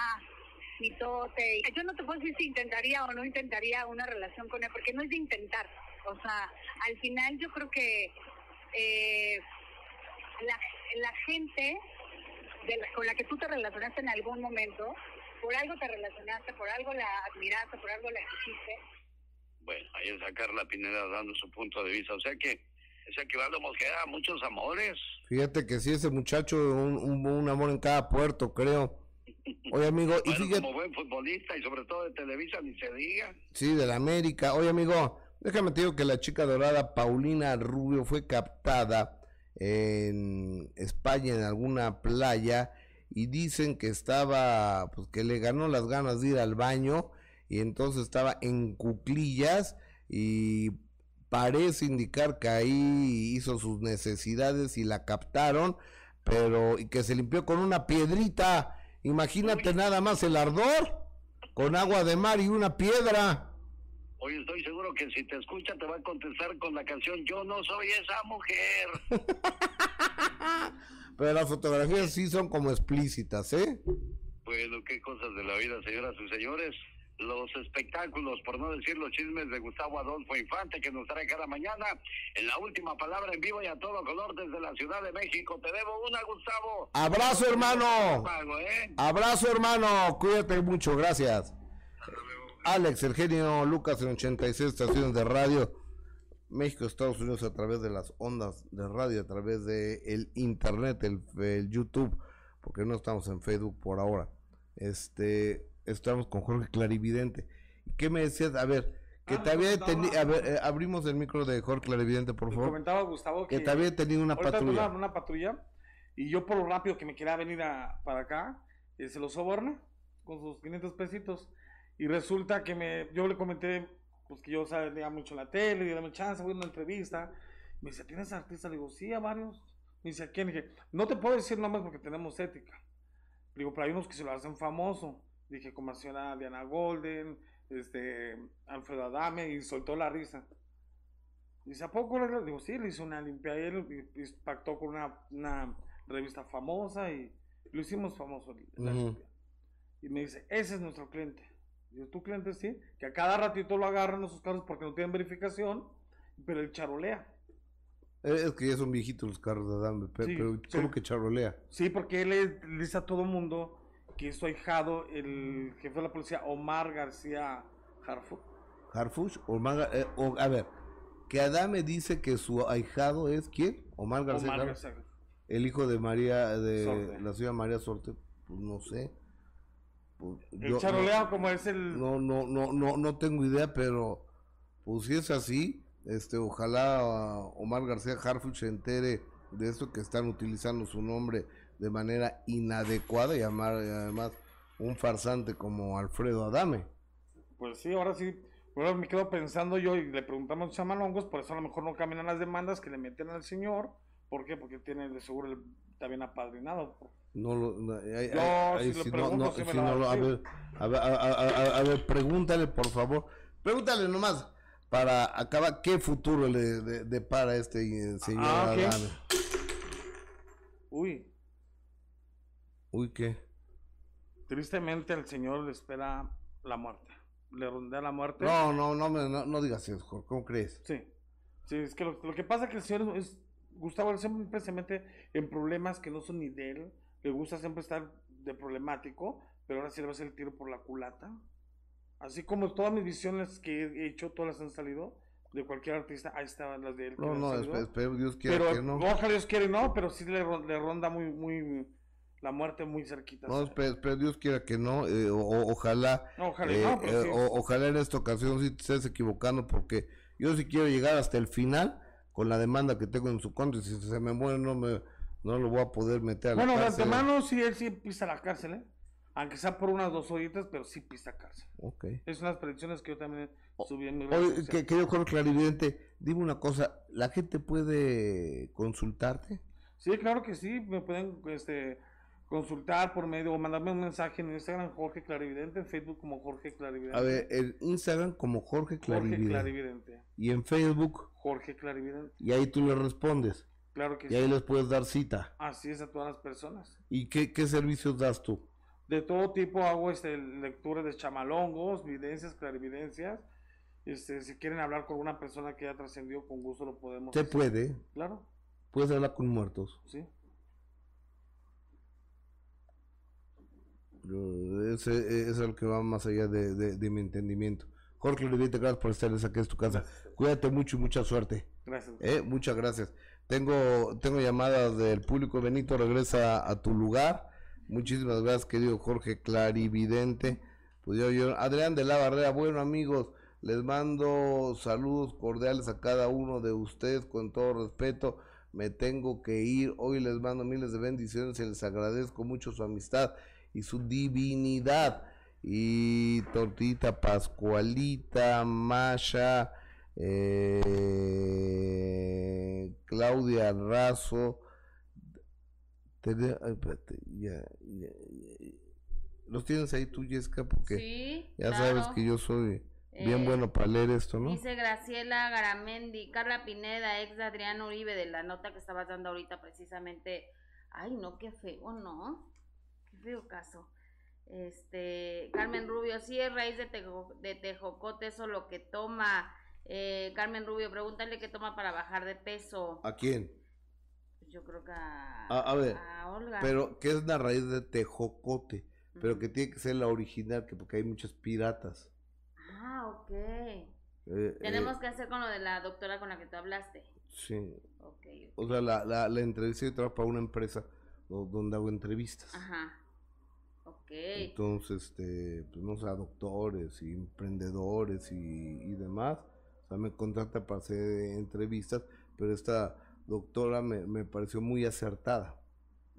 mitote. Yo no te puedo decir si intentaría o no intentaría una relación con él, porque no es de intentar. O sea, al final yo creo que eh, la, la gente de la- con la que tú te relacionaste en algún momento, por algo te relacionaste, por algo la admiraste, por algo la quisiste, Bueno, ahí está Carla Pineda dando su punto de vista. O sea que ese Aquivaldo Mosquera, muchos amores. Fíjate que sí, ese muchacho, un, un, un amor en cada puerto, creo. Oye, amigo, y Bueno, fíjate, como buen futbolista y sobre todo de Televisa, ni se diga. sí, de la América. Oye, amigo, déjame te digo que la chica dorada Paulina Rubio fue captada en España, en alguna playa, y dicen que estaba, pues que le ganó las ganas de ir al baño y entonces estaba en cuclillas y parece indicar que ahí hizo sus necesidades y la captaron, pero y que se limpió con una piedrita. Imagínate nada más el ardor con agua de mar y una piedra. Oye, estoy seguro que si te escucha te va a contestar con la canción Yo no soy esa mujer. Pero las fotografías sí son como explícitas, ¿eh? Bueno, qué cosas de la vida, señoras y señores. Los espectáculos, por no decir los chismes de Gustavo Adolfo Infante que nos trae cada mañana en la última palabra en vivo y a todo color desde la Ciudad de México. Te debo una, Gustavo. Abrazo, hermano. ¿eh? Abrazo, hermano. Cuídate mucho, gracias. Alex, el genio Lucas en 86 estaciones de radio. México, Estados Unidos a través de las ondas de radio, a través de el internet, el, YouTube, porque no estamos en Facebook por ahora. Este, estamos con Jorge Clarividente. ¿Qué me decías? A ver, que Ah, te había no, tenido, no. a ver, eh, abrimos el micro de Jorge Clarividente, por favor. comentaba Gustavo Que que, te había tenido una patrulla. Una, patrulla y yo por lo rápido que me quería venir a- para acá, eh, se lo soborna con sus 500 pesitos y resulta que me, yo le comenté pues que yo salía mucho en la tele, y dame chance, voy a una entrevista. Me dice, ¿tienes artistas? Le digo, sí, a varios. Me dice, ¿a quién? Le dije, no te puedo decir nombres porque tenemos ética. Le digo, pero hay unos que se lo hacen famoso. Dije, como hacía la Diana Golden, este, Alfredo Adame, y soltó la risa. Dice, ¿a poco? le-?" Digo, sí, le hice una limpia a él, y, y pactó con una, una revista famosa y lo hicimos famoso. la Ujú. limpia. Y me dice, ese es nuestro cliente. Yo, tu cliente sí, que a cada ratito lo agarran esos carros porque no tienen verificación, pero él charolea. Eh, Es que ya son viejitos los carros de Adame, pe- Sí, pero sí. ¿cómo que charolea? Sí, porque él le dice a todo mundo que es su ahijado, el jefe de la policía, Omar García Harford. ¿Harfush? O Manga- eh, o- a ver, que Adame dice que su ahijado es ¿quién? Omar García. Omar Harfuch. García. El hijo de María, de Sorte. la señora María Sorte, pues no sé. Pues, El yo- no, como es el... no, no, no, no, no tengo idea, pero pues si es así, este, ojalá ah, Omar García Harfuch se entere de esto que están utilizando su nombre de manera inadecuada y además un farsante como Alfredo Adame. Pues sí, ahora sí. Ahora me quedo pensando yo y le preguntamos a Chamalongos, por eso a lo mejor no caminan las demandas que le meten al señor. ¿Por qué? Porque tiene de seguro el, bien apadrinado. No lo, no, Yo, ay- ay, si no, pregunto, si lo- a ver, a ver, a, a- a- a ver, pregúntale por favor, pregúntale nomás para acabar qué futuro le de- depara este eh, señor Ah, ok. Adame. Uy, Uy, qué. tristemente al señor le espera la muerte. Le rondea la muerte. No, no, no, me- no, no digas eso, Jorge, ¿cómo crees? Sí. Sí, es que lo, lo que pasa es que el señor es, Gustavo siempre se mete en problemas que no son ni de él. Le gusta siempre estar de problemático, pero ahora sí le va a hacer el tiro por la culata. Así como todas mis visiones que he hecho, todas las han salido de cualquier artista, ahí estaban las de él. No, no, espero Dios quiera pero que no. ojalá Dios quiere, no, pero sí le, le ronda muy, muy, la muerte muy cerquita. No, espero, espero Dios quiera que no, eh, o- ojalá, Ojalá, eh, no, pero eh, sí. o- ojalá en esta ocasión sí te estés equivocando porque yo sí quiero llegar hasta el final con la demanda que tengo en su contra y si se me muere no me no lo voy a poder meter a la Bueno, de cárcel. antemano sí, él sí pisa la cárcel, ¿eh? Aunque sea por unas dos horitas, pero sí pisa cárcel. Ok. Es unas predicciones que yo también subí en mi red Oye, social. que, querido Jorge Clarividente, dime una cosa, ¿la gente puede consultarte? Sí, claro que sí, me pueden este, consultar por medio o mandarme un mensaje en Instagram, Jorge Clarividente, en Facebook como Jorge Clarividente. A ver, en Instagram como Jorge Jorge Clarividente Clarividente. y en Facebook Jorge Clarividente. y ahí tú le respondes Claro que y ahí les puedes dar cita. Así es a todas las personas. ¿Y qué, qué servicios das tú? De todo tipo hago este, lecturas de chamalongos, videncias, clarividencias. Este, si quieren hablar con una persona que ya trascendió, con gusto lo podemos Se hacer. puede, Claro, puedes hablar con muertos. sí. Yo- Ese, ese es el que va más allá de, de- de mi entendimiento. Jorge Clarividente, gracias por estar aquí en tu casa. Cuídate mucho y mucha suerte. Gracias. Eh, muchas gracias. Tengo, tengo llamadas del público. Benito, regresa a tu lugar. Muchísimas gracias, querido Jorge Clarividente. Pues Adrián de la Barrera, bueno amigos, les mando saludos cordiales a cada uno de ustedes con todo respeto. me tengo que ir. Hoy les mando miles de bendiciones y les agradezco mucho su amistad y su divinidad. Y Tortita Pascualita, Masha, eh, Claudia Razo. Los tienes ahí tú, Jessica, porque ya sabes que yo soy bien eh, bueno para leer esto, ¿no? Dice Graciela Garamendi, Carla Pineda, ex de Adrián Uribe, de la nota que estabas dando ahorita precisamente. Ay, no, qué feo, ¿no? Feo caso. Este, Carmen Rubio, sí es raíz de, de tejocote, eso lo que toma. Eh, Carmen Rubio, pregúntale qué toma para bajar de peso. ¿A quién? Yo creo que a, a, ver, Olga. Pero, ¿qué es la raíz de tejocote? Pero que tiene que ser la original, que porque hay muchas piratas. Ah, ok. Eh, Tenemos eh, que hacer con lo de la doctora con la que tú hablaste. Sí. Okay, O sea, la, la, la entrevista yo trabajo para una empresa donde hago entrevistas. Ajá. Ok. Entonces, este, pues no sé, doctores y emprendedores y, y demás. O sea, me contrata para hacer entrevistas, pero esta doctora me, me pareció muy acertada.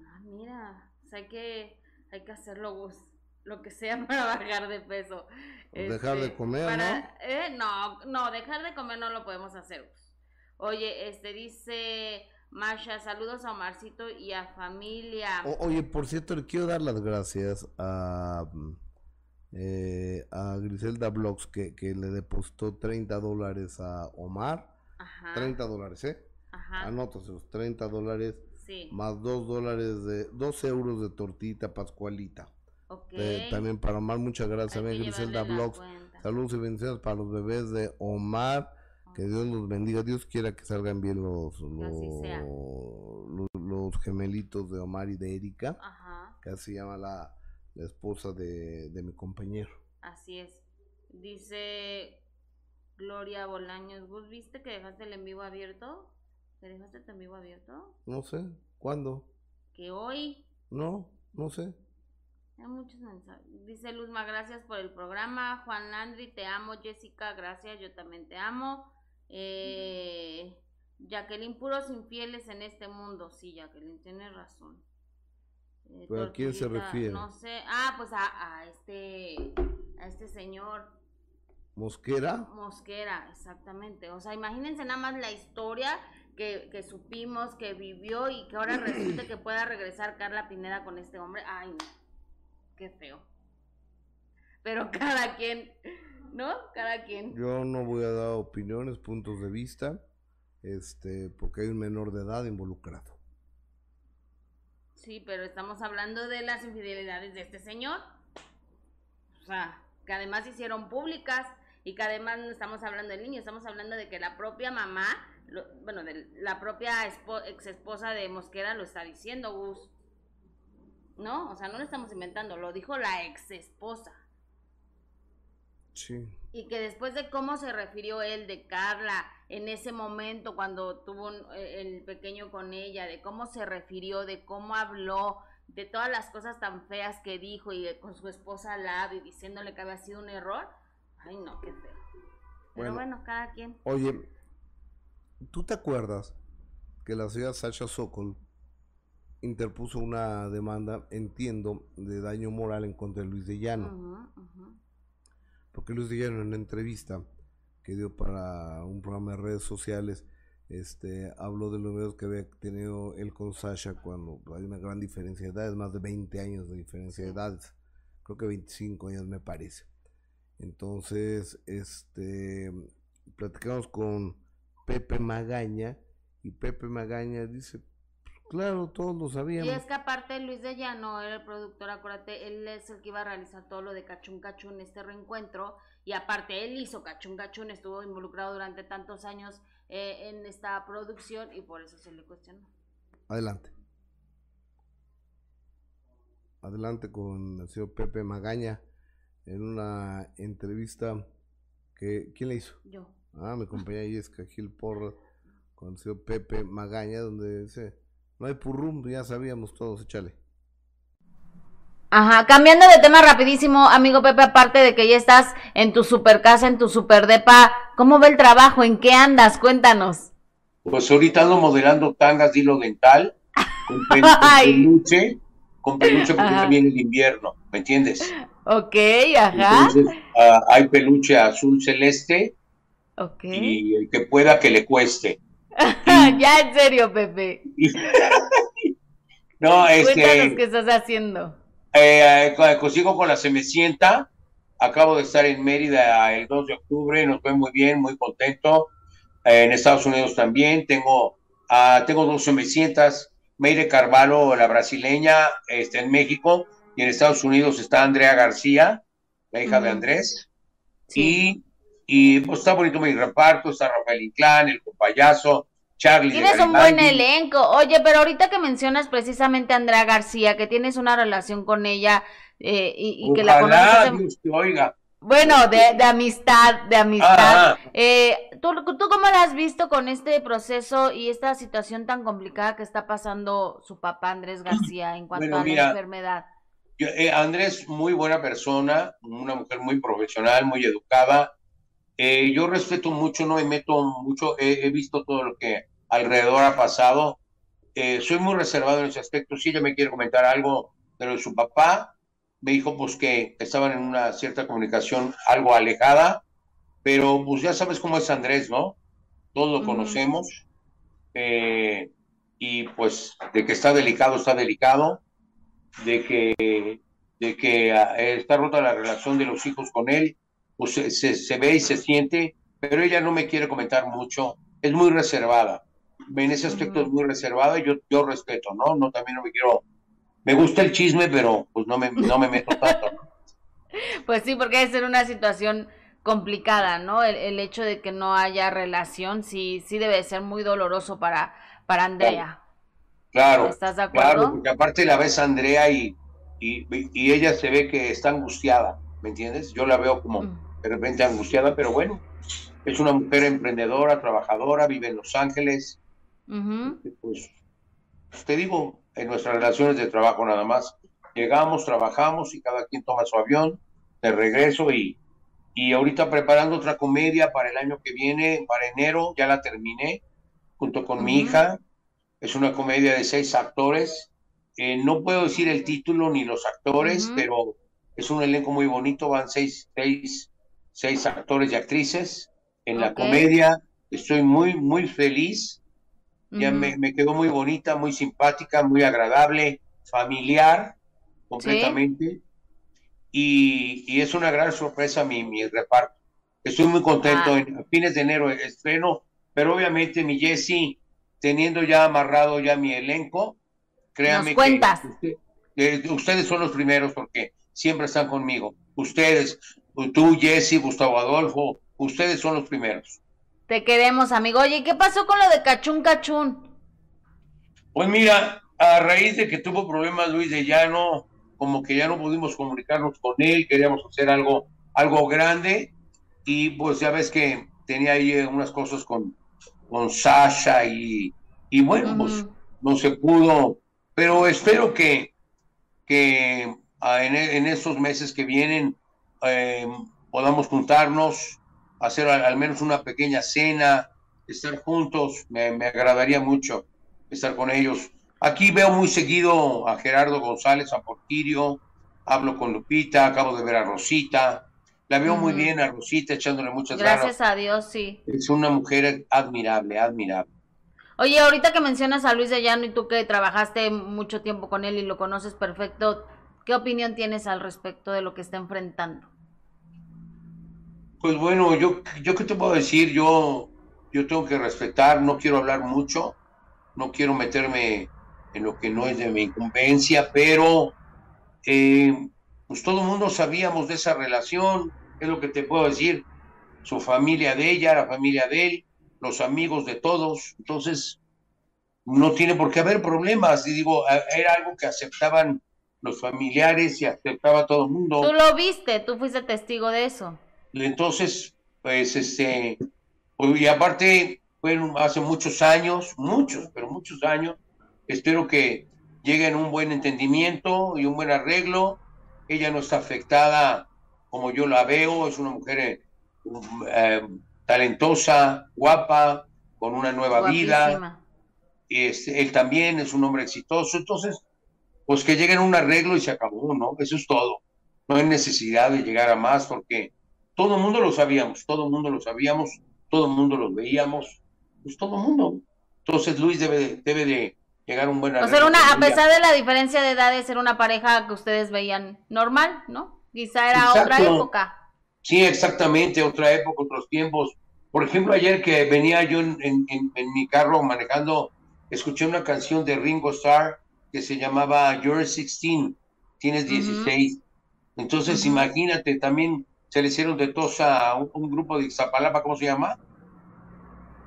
Ah, mira, o sea, que, hay que hacerlo, Gus lo que sea para bajar de peso. dejar de este, comer, ¿no? Eh, no, no, dejar de comer no lo podemos hacer. Oye, este dice Masha, saludos a Omarcito y a familia. oye, por cierto, le quiero dar las gracias a, eh, a Griselda Blogs que, que le depositó 30 dólares a Omar. Ajá. 30 dólares, ¿eh? Ajá. Anótase los 30 dólares. Sí. Más 2 dólares de, 2 euros de tortita pascualita. Okay. también para Omar, muchas gracias. También Griselda Blogs. Saludos y bendiciones para los bebés de Omar. Que Dios los bendiga. Dios quiera que salgan bien los los, gemelitos de Omar y de Erika. Que así llama la, la esposa de, de, mi compañero. Así es. Dice Gloria Bolaños. ¿Vos viste que dejaste el en vivo abierto? ¿Que dejaste el en vivo abierto? No sé. ¿Cuándo? Que hoy. No, no sé. Muchos mensajes. Dice Luzma, gracias por el programa. Juan Landry, te amo. Jessica, gracias, yo también te amo. Eh, Jacqueline, puros infieles en este mundo. Sí, Jacqueline, tienes razón. Eh, a quién se refiere? No sé. Ah, pues a, a, este a este señor. Mosquera. Mosquera, exactamente. O sea, imagínense nada más la historia que, que supimos, que vivió y que ahora resulta que pueda regresar Carla Pineda con este hombre. Ay, no qué feo. Pero cada quien, ¿no? Cada quien. Yo no voy a dar opiniones, puntos de vista, este, porque hay un menor de edad involucrado. Sí, pero estamos hablando de las infidelidades de este señor. O sea, que además hicieron públicas y que además no estamos hablando del niño, estamos hablando de que la propia mamá, bueno, de la propia ex esposa de Mosquera lo está diciendo, Gus. ¿no? O sea, no lo estamos inventando, lo dijo la ex esposa. Sí. Y que después de cómo se refirió él de Carla en ese momento cuando tuvo eh, el pequeño con ella, de cómo se refirió, de cómo habló, de todas las cosas tan feas que dijo y con su esposa al lado y diciéndole que había sido un error. Ay, no, qué feo. Pero bueno, cada quien. Oye, ¿tú te acuerdas que la señora Sasha Sokol interpuso una demanda, entiendo, de daño moral en contra de Luis de Llano. Porque Luis de Llano en una entrevista que dio para un programa de redes sociales, este, habló de los medios que había tenido él con Sasha cuando hay una gran diferencia de edades, más de 20 años de diferencia de edades, creo que 25 años me parece. Entonces, este, platicamos con Pepe Magaña y Pepe Magaña dice, Claro, todos lo sabíamos. Y es que aparte Luis de Llano era el productor, acuérdate, él es el que iba a realizar todo lo de Cachún Cachún, este reencuentro, y aparte él hizo Cachún Cachún, estuvo involucrado durante tantos años eh, en esta producción y por eso se le cuestionó. Adelante. Adelante con el señor Pepe Magaña en una entrevista que... ¿Quién le hizo? Yo. Ah, mi compañera Jessica Gil Porra con el señor Pepe Magaña, donde dice no hay purrum, ya sabíamos todos, échale. Ajá, cambiando de tema rapidísimo, amigo Pepe, aparte de que ya estás en tu super casa, en tu super depa, ¿cómo va el trabajo? ¿En qué andas? Cuéntanos. Pues ahorita ando modelando tangas de hilo dental, con, peluche, con peluche porque también es invierno, ¿me entiendes? Ok, ajá. Entonces, ah, hay peluche azul celeste. Ok. Y el que pueda que le cueste. ya, en serio, Pepe. no, este. Cuéntanos qué estás haciendo. Eh, consigo con la Semecienta. Acabo de estar en Mérida el 2 de octubre. Nos fue muy bien, muy contento. Eh, en Estados Unidos también. Tengo, uh, tengo dos Semecientas. Meire Carvalho, la brasileña, está en México y en Estados Unidos está Andrea García, la hija de Andrés. Y, y pues está bonito mi reparto, está Rafael Inclán, el compayazo, Charlie. Tienes un buen elenco. Oye, pero ahorita que mencionas precisamente a Andrea García, que tienes una relación con ella eh, y, que la conoces. oiga. Bueno, de, de, amistad, de amistad. Eh, ¿tú, ¿Tú cómo la has visto con este proceso y esta situación tan complicada que está pasando su papá Andrés García en cuanto a la enfermedad? Eh, Andrés, muy buena persona, una mujer muy profesional, muy educada. Eh, yo respeto mucho, no me meto mucho, he, visto todo lo que alrededor ha pasado. Eh, soy muy reservado en ese aspecto. Si ella me quiere comentar algo de lo de su papá, me dijo pues que estaban en una cierta comunicación algo alejada, pero pues ya sabes cómo es Andrés, ¿no? Todos lo conocemos. y pues de que está delicado, está delicado de que, de que ah, está rota la relación de los hijos con él, pues se, se, ve y se siente, pero ella no me quiere comentar mucho, es muy reservada. En ese aspecto es muy reservada y yo, yo respeto, ¿no? No, también no me quiero, me gusta el chisme, pero pues no me, no me meto tanto. Pues sí, porque debe ser una situación complicada, ¿no? El, hecho de que no haya relación, sí, sí debe ser muy doloroso para, para Andrea. Claro, ¿Estás de acuerdo? claro, porque aparte la ves a Andrea y, y, ella se ve que está angustiada, ¿me entiendes? Yo la veo como mm. De repente angustiada, pero bueno, es una mujer emprendedora, trabajadora, vive en Los Ángeles. Pues, pues, te digo, en nuestras relaciones de trabajo nada más, llegamos, trabajamos y cada quien toma su avión de regreso y, y ahorita preparando otra comedia para el año que viene, para enero, ya la terminé, junto con mi hija es una comedia de seis actores. Eh, no puedo decir el título ni los actores, pero es un elenco muy bonito. Van seis, seis, seis actores y actrices en la comedia. Estoy muy, muy feliz. Ya me, me, quedó muy bonita, muy simpática, muy agradable, familiar, completamente. Y, y, es una gran sorpresa mi, mi reparto. Estoy muy contento. Ah. En, a fines de enero estreno, pero obviamente mi Jessie teniendo ya amarrado ya mi elenco, créanme que ustedes son los primeros porque siempre están conmigo. Ustedes, tú, Jesse, Gustavo Adolfo, ustedes son los primeros. Te queremos, amigo. Oye, ¿qué pasó con lo de Cachún Cachún? Pues mira, a raíz de que tuvo problemas Luis de Llano, como que ya no pudimos comunicarnos con él, queríamos hacer algo, algo grande, y pues ya ves que tenía ahí unas cosas con, con Sasha y, y bueno, pues no se pudo, pero espero que, que ah, en, en estos meses que vienen eh, podamos juntarnos, hacer al, menos una pequeña cena, estar juntos, me, agradaría mucho estar con ellos. Aquí veo muy seguido a Gerardo González, a Portirio, hablo con Lupita, acabo de ver a Rosita, la veo muy bien a Rosita echándole muchas gracias Gracias a Dios, sí. Es una mujer admirable, admirable. Oye, ahorita que mencionas a Luis de Llano y tú que trabajaste mucho tiempo con él y lo conoces perfecto, ¿qué opinión tienes al respecto de lo que está enfrentando? Pues bueno, yo, yo qué te puedo decir, yo, yo tengo que respetar, no quiero hablar mucho, no quiero meterme en lo que no es de mi incumbencia, pero eh, pues todo el mundo sabíamos de esa relación, es lo que te puedo decir, su familia de ella, la familia de él, los amigos de todos, entonces no tiene por qué haber problemas, y digo, era algo que aceptaban los familiares y aceptaba todo el mundo. Tú lo viste, tú fuiste testigo de eso. Entonces, pues este, pues, y aparte, fueron hace muchos años, muchos, pero muchos años, espero que lleguen a un buen entendimiento y un buen arreglo. Ella no está afectada como yo la veo, es una mujer eh, talentosa, guapa, con una nueva vida. Este, él también es un hombre exitoso. Entonces, pues que lleguen a un arreglo y se acabó, ¿no? Eso es todo. No hay necesidad de llegar a más porque todo el mundo lo sabíamos, todo el mundo lo sabíamos, todo el mundo lo veíamos, pues todo el mundo. Entonces Luis debe, debe de llegar a un buen arreglo. O sea, una, a pesar de la diferencia de edades, era una pareja que ustedes veían normal, ¿no? Quizá era otra época. Sí, exactamente, otra época, otros tiempos. Por ejemplo, ayer que venía yo en, en, mi carro manejando, escuché una canción de Ringo Starr que se llamaba You're 16, tienes 16. Entonces, imagínate, también se le hicieron de tos a un, grupo de Iztapalapa, ¿cómo se llama?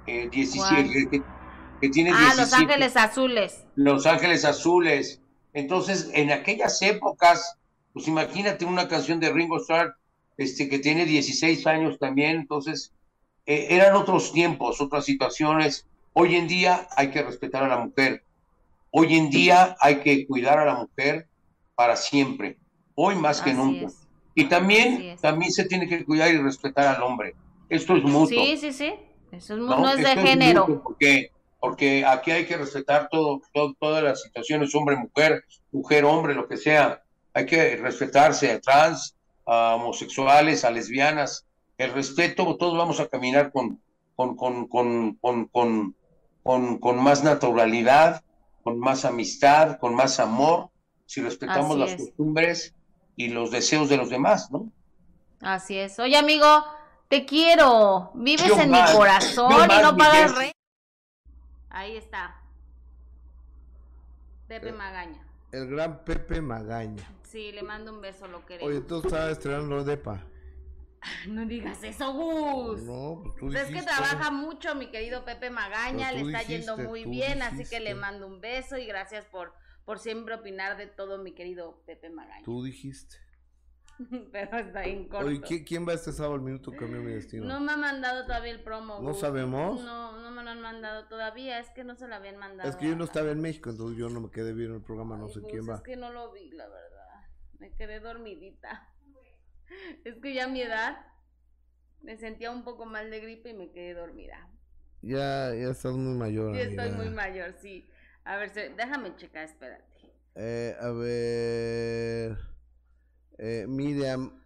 Eh, 17, que, tiene ah, Los Ángeles Azules. Los Ángeles Azules. Entonces, en aquellas épocas, pues imagínate una canción de Ringo Starr este, que tiene 16 años también, entonces eh, eran otros tiempos, otras situaciones. Hoy en día hay que respetar a la mujer. Hoy en día hay que cuidar a la mujer para siempre. Hoy más que nunca. Y también, también se tiene que cuidar y respetar al hombre. Esto es mutuo. Sí, sí, sí. Eso es, no, es de género. porque, porque aquí hay que respetar todo, todas las situaciones, hombre, mujer, mujer, hombre, lo que sea. Hay que respetarse a trans, a homosexuales, a lesbianas. El respeto, todos vamos a caminar con, con, con, con, con, con, con más naturalidad, con más amistad, con más amor, si respetamos las costumbres y los deseos de los demás, ¿no? Así es. Oye, amigo, te quiero. Vives en mi corazón y no pagas rey. Ahí está. Pepe eh, Magaña. El gran Pepe Magaña. Sí, le mando un beso, lo queremos. Oye, tú estabas estrenando Depa. No digas eso, Gus. No, pues tú Es que trabaja mucho mi querido Pepe Magaña, le está yendo muy bien, así que le mando un beso y gracias por por siempre opinar de todo, mi querido Pepe Magaña. Tú dijiste. Pero está en corto. Oye, ¿quién va este sábado al minuto cambió mi destino? No me han mandado todavía el promo. ¿No sabemos? No, no me lo han mandado todavía, es que no se lo habían mandado. Es que yo no estaba en México, entonces yo no me quedé bien en el programa, no sé quién va. Es que no lo vi, la verdad. Me quedé dormidita. Es que ya a mi edad me sentía un poco mal de gripe y me quedé dormida. Ya, ya estás muy mayor. Ya estoy muy mayor, sí. A ver, déjame checar, espérate. Eh, a ver. Eh, Miriam.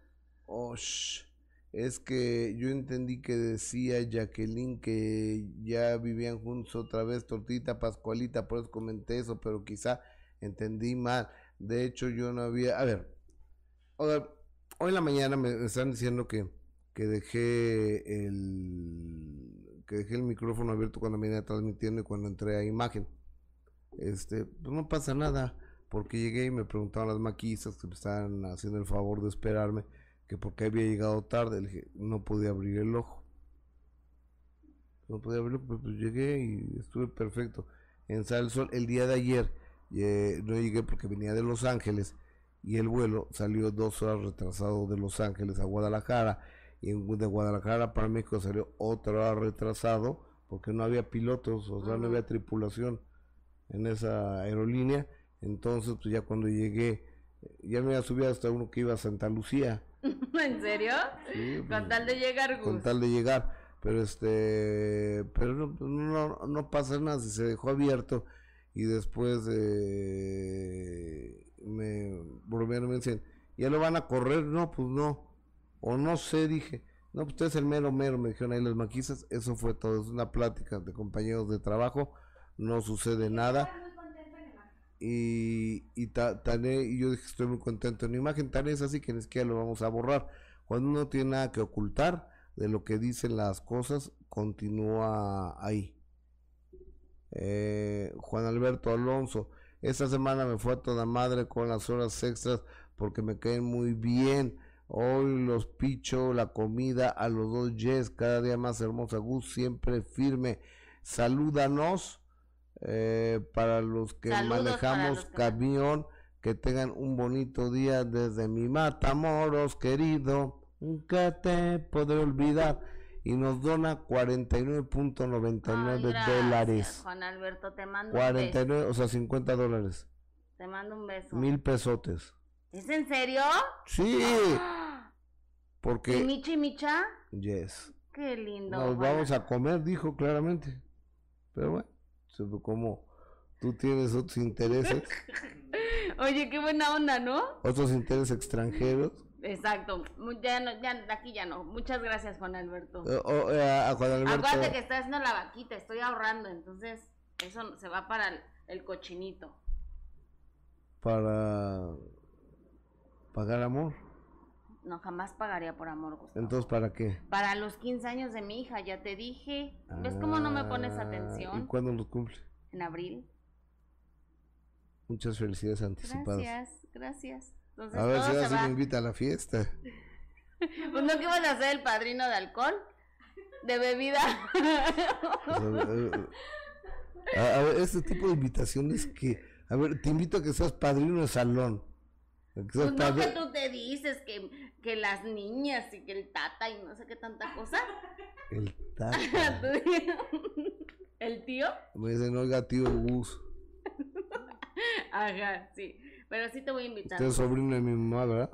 es que yo entendí que decía Jacqueline que ya vivían juntos otra vez, Tortita Pascualita, por eso comenté eso, pero quizá entendí mal. De hecho, yo no había. A ver. Hoy en la mañana me están diciendo que, que dejé el que dejé el micrófono abierto cuando me venía transmitiendo y cuando entré a imagen este, pues no pasa nada, porque llegué y me preguntaban las maquistas que me estaban haciendo el favor de esperarme, que porque había llegado tarde, le dije, no podía abrir el ojo. No podía abrirlo, pues, pues llegué y estuve perfecto. En Sal Sol, el día de ayer, eh, no llegué porque venía de Los Ángeles y el vuelo salió dos horas retrasado de Los Ángeles a Guadalajara y de Guadalajara para México salió otra hora retrasado porque no había pilotos, o sea, no había tripulación en esa aerolínea. Entonces, pues ya cuando llegué, ya me había subido hasta uno que iba a Santa Lucía. ¿En serio? con pues, tal de llegar, Gus. Con tal de llegar. Pero este, pero no, pues, no, no pasa nada, se dejó abierto y después eh, me volvieron me dicen, ¿ya lo van a correr? No, pues no. O no sé, dije. No, pues usted es el mero mero, me dijeron ahí los maquistas. Eso fue todo, es una plática de compañeros de trabajo no sucede nada. Y, y, y yo dije, estoy muy contento en imagen, tan es así que ni siquiera lo vamos a borrar. Cuando uno tiene nada que ocultar de lo que dicen las cosas, continúa ahí. Eh, Juan Alberto Alonso, esta semana me fue a toda madre con las horas extras porque me caen muy bien. Hoy los picho la comida a los dos yes, cada día más hermosa. Gus siempre firme. Salúdanos eh, para los que manejamos camión, que tengan un bonito día desde mi Matamoros, querido. Nunca te podré olvidar. Y nos dona 49.99 dólares. Juan Alberto, te mando 49, o sea, 50 dólares. Te mando un beso. Mil pesotes. ¿Es en serio? Sí. Porque. ¿Y Michi Micha? Yes. Qué lindo. Nos vamos a comer, dijo claramente. Pero bueno, como tú tienes otros intereses. Oye, qué buena onda, ¿no? Otros intereses extranjeros. Exacto, ya no, ya aquí ya no. Muchas gracias, Juan Alberto. Eh, eh, Juan Alberto. Acuérdate que estás haciendo la vaquita, estoy ahorrando, entonces eso se va para el, cochinito. Para pagar amor. No, jamás pagaría por amor, Gustavo. Entonces, ¿para qué? Para los 15 años de mi hija, ya te dije. ¿Ves cómo no me pones ah, atención? ¿Y cuándo los cumple? En abril. Muchas felicidades anticipadas. Gracias, gracias. a ver si ahora me invita a la fiesta. pues no que van a ser el padrino de alcohol, de bebida. a, ver, este tipo de invitaciones que, a ver, te invito a que seas padrino de salón. pues no que tú te dices que, que las niñas y que el tata y no sé qué tanta cosa. El tata. ¿El tío? Me dicen, oiga, tío Gus. Ajá, sí. Pero sí te voy a invitar. Usted es sobrino de mi mamá, ¿verdad?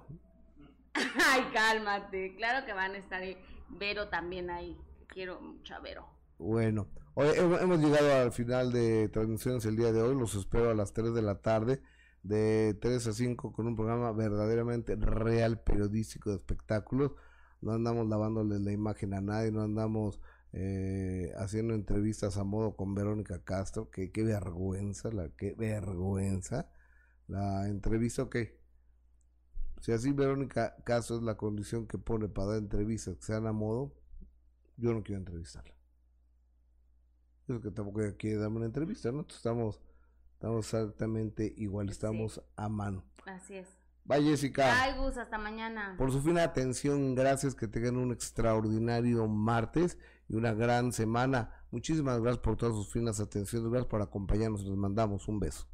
Ay, cálmate. Claro que van a estar ahí. Vero también ahí. Quiero mucho a Vero. Bueno, hoy hemos llegado al final de transmisiones el día de hoy. Los espero a las 3 de la tarde, de 3 a 5, con un programa verdaderamente real, periodístico de espectáculos. No andamos lavándoles la imagen a nadie, no andamos eh, haciendo entrevistas a modo con Verónica Castro, que qué vergüenza, la qué vergüenza. La entrevista, ok. Si así Verónica Castro es la condición que pone para dar entrevistas que sean a modo, yo no quiero entrevistarla. Es que tampoco quiere darme una entrevista, ¿no? Estamos, estamos exactamente igual, estamos a mano. Así es. Bye, Jessica. Bye, Gus, hasta mañana. Por su fina atención, gracias, que tengan un extraordinario martes y una gran semana. Muchísimas gracias por todas sus finas atenciones, gracias por acompañarnos, les mandamos un beso.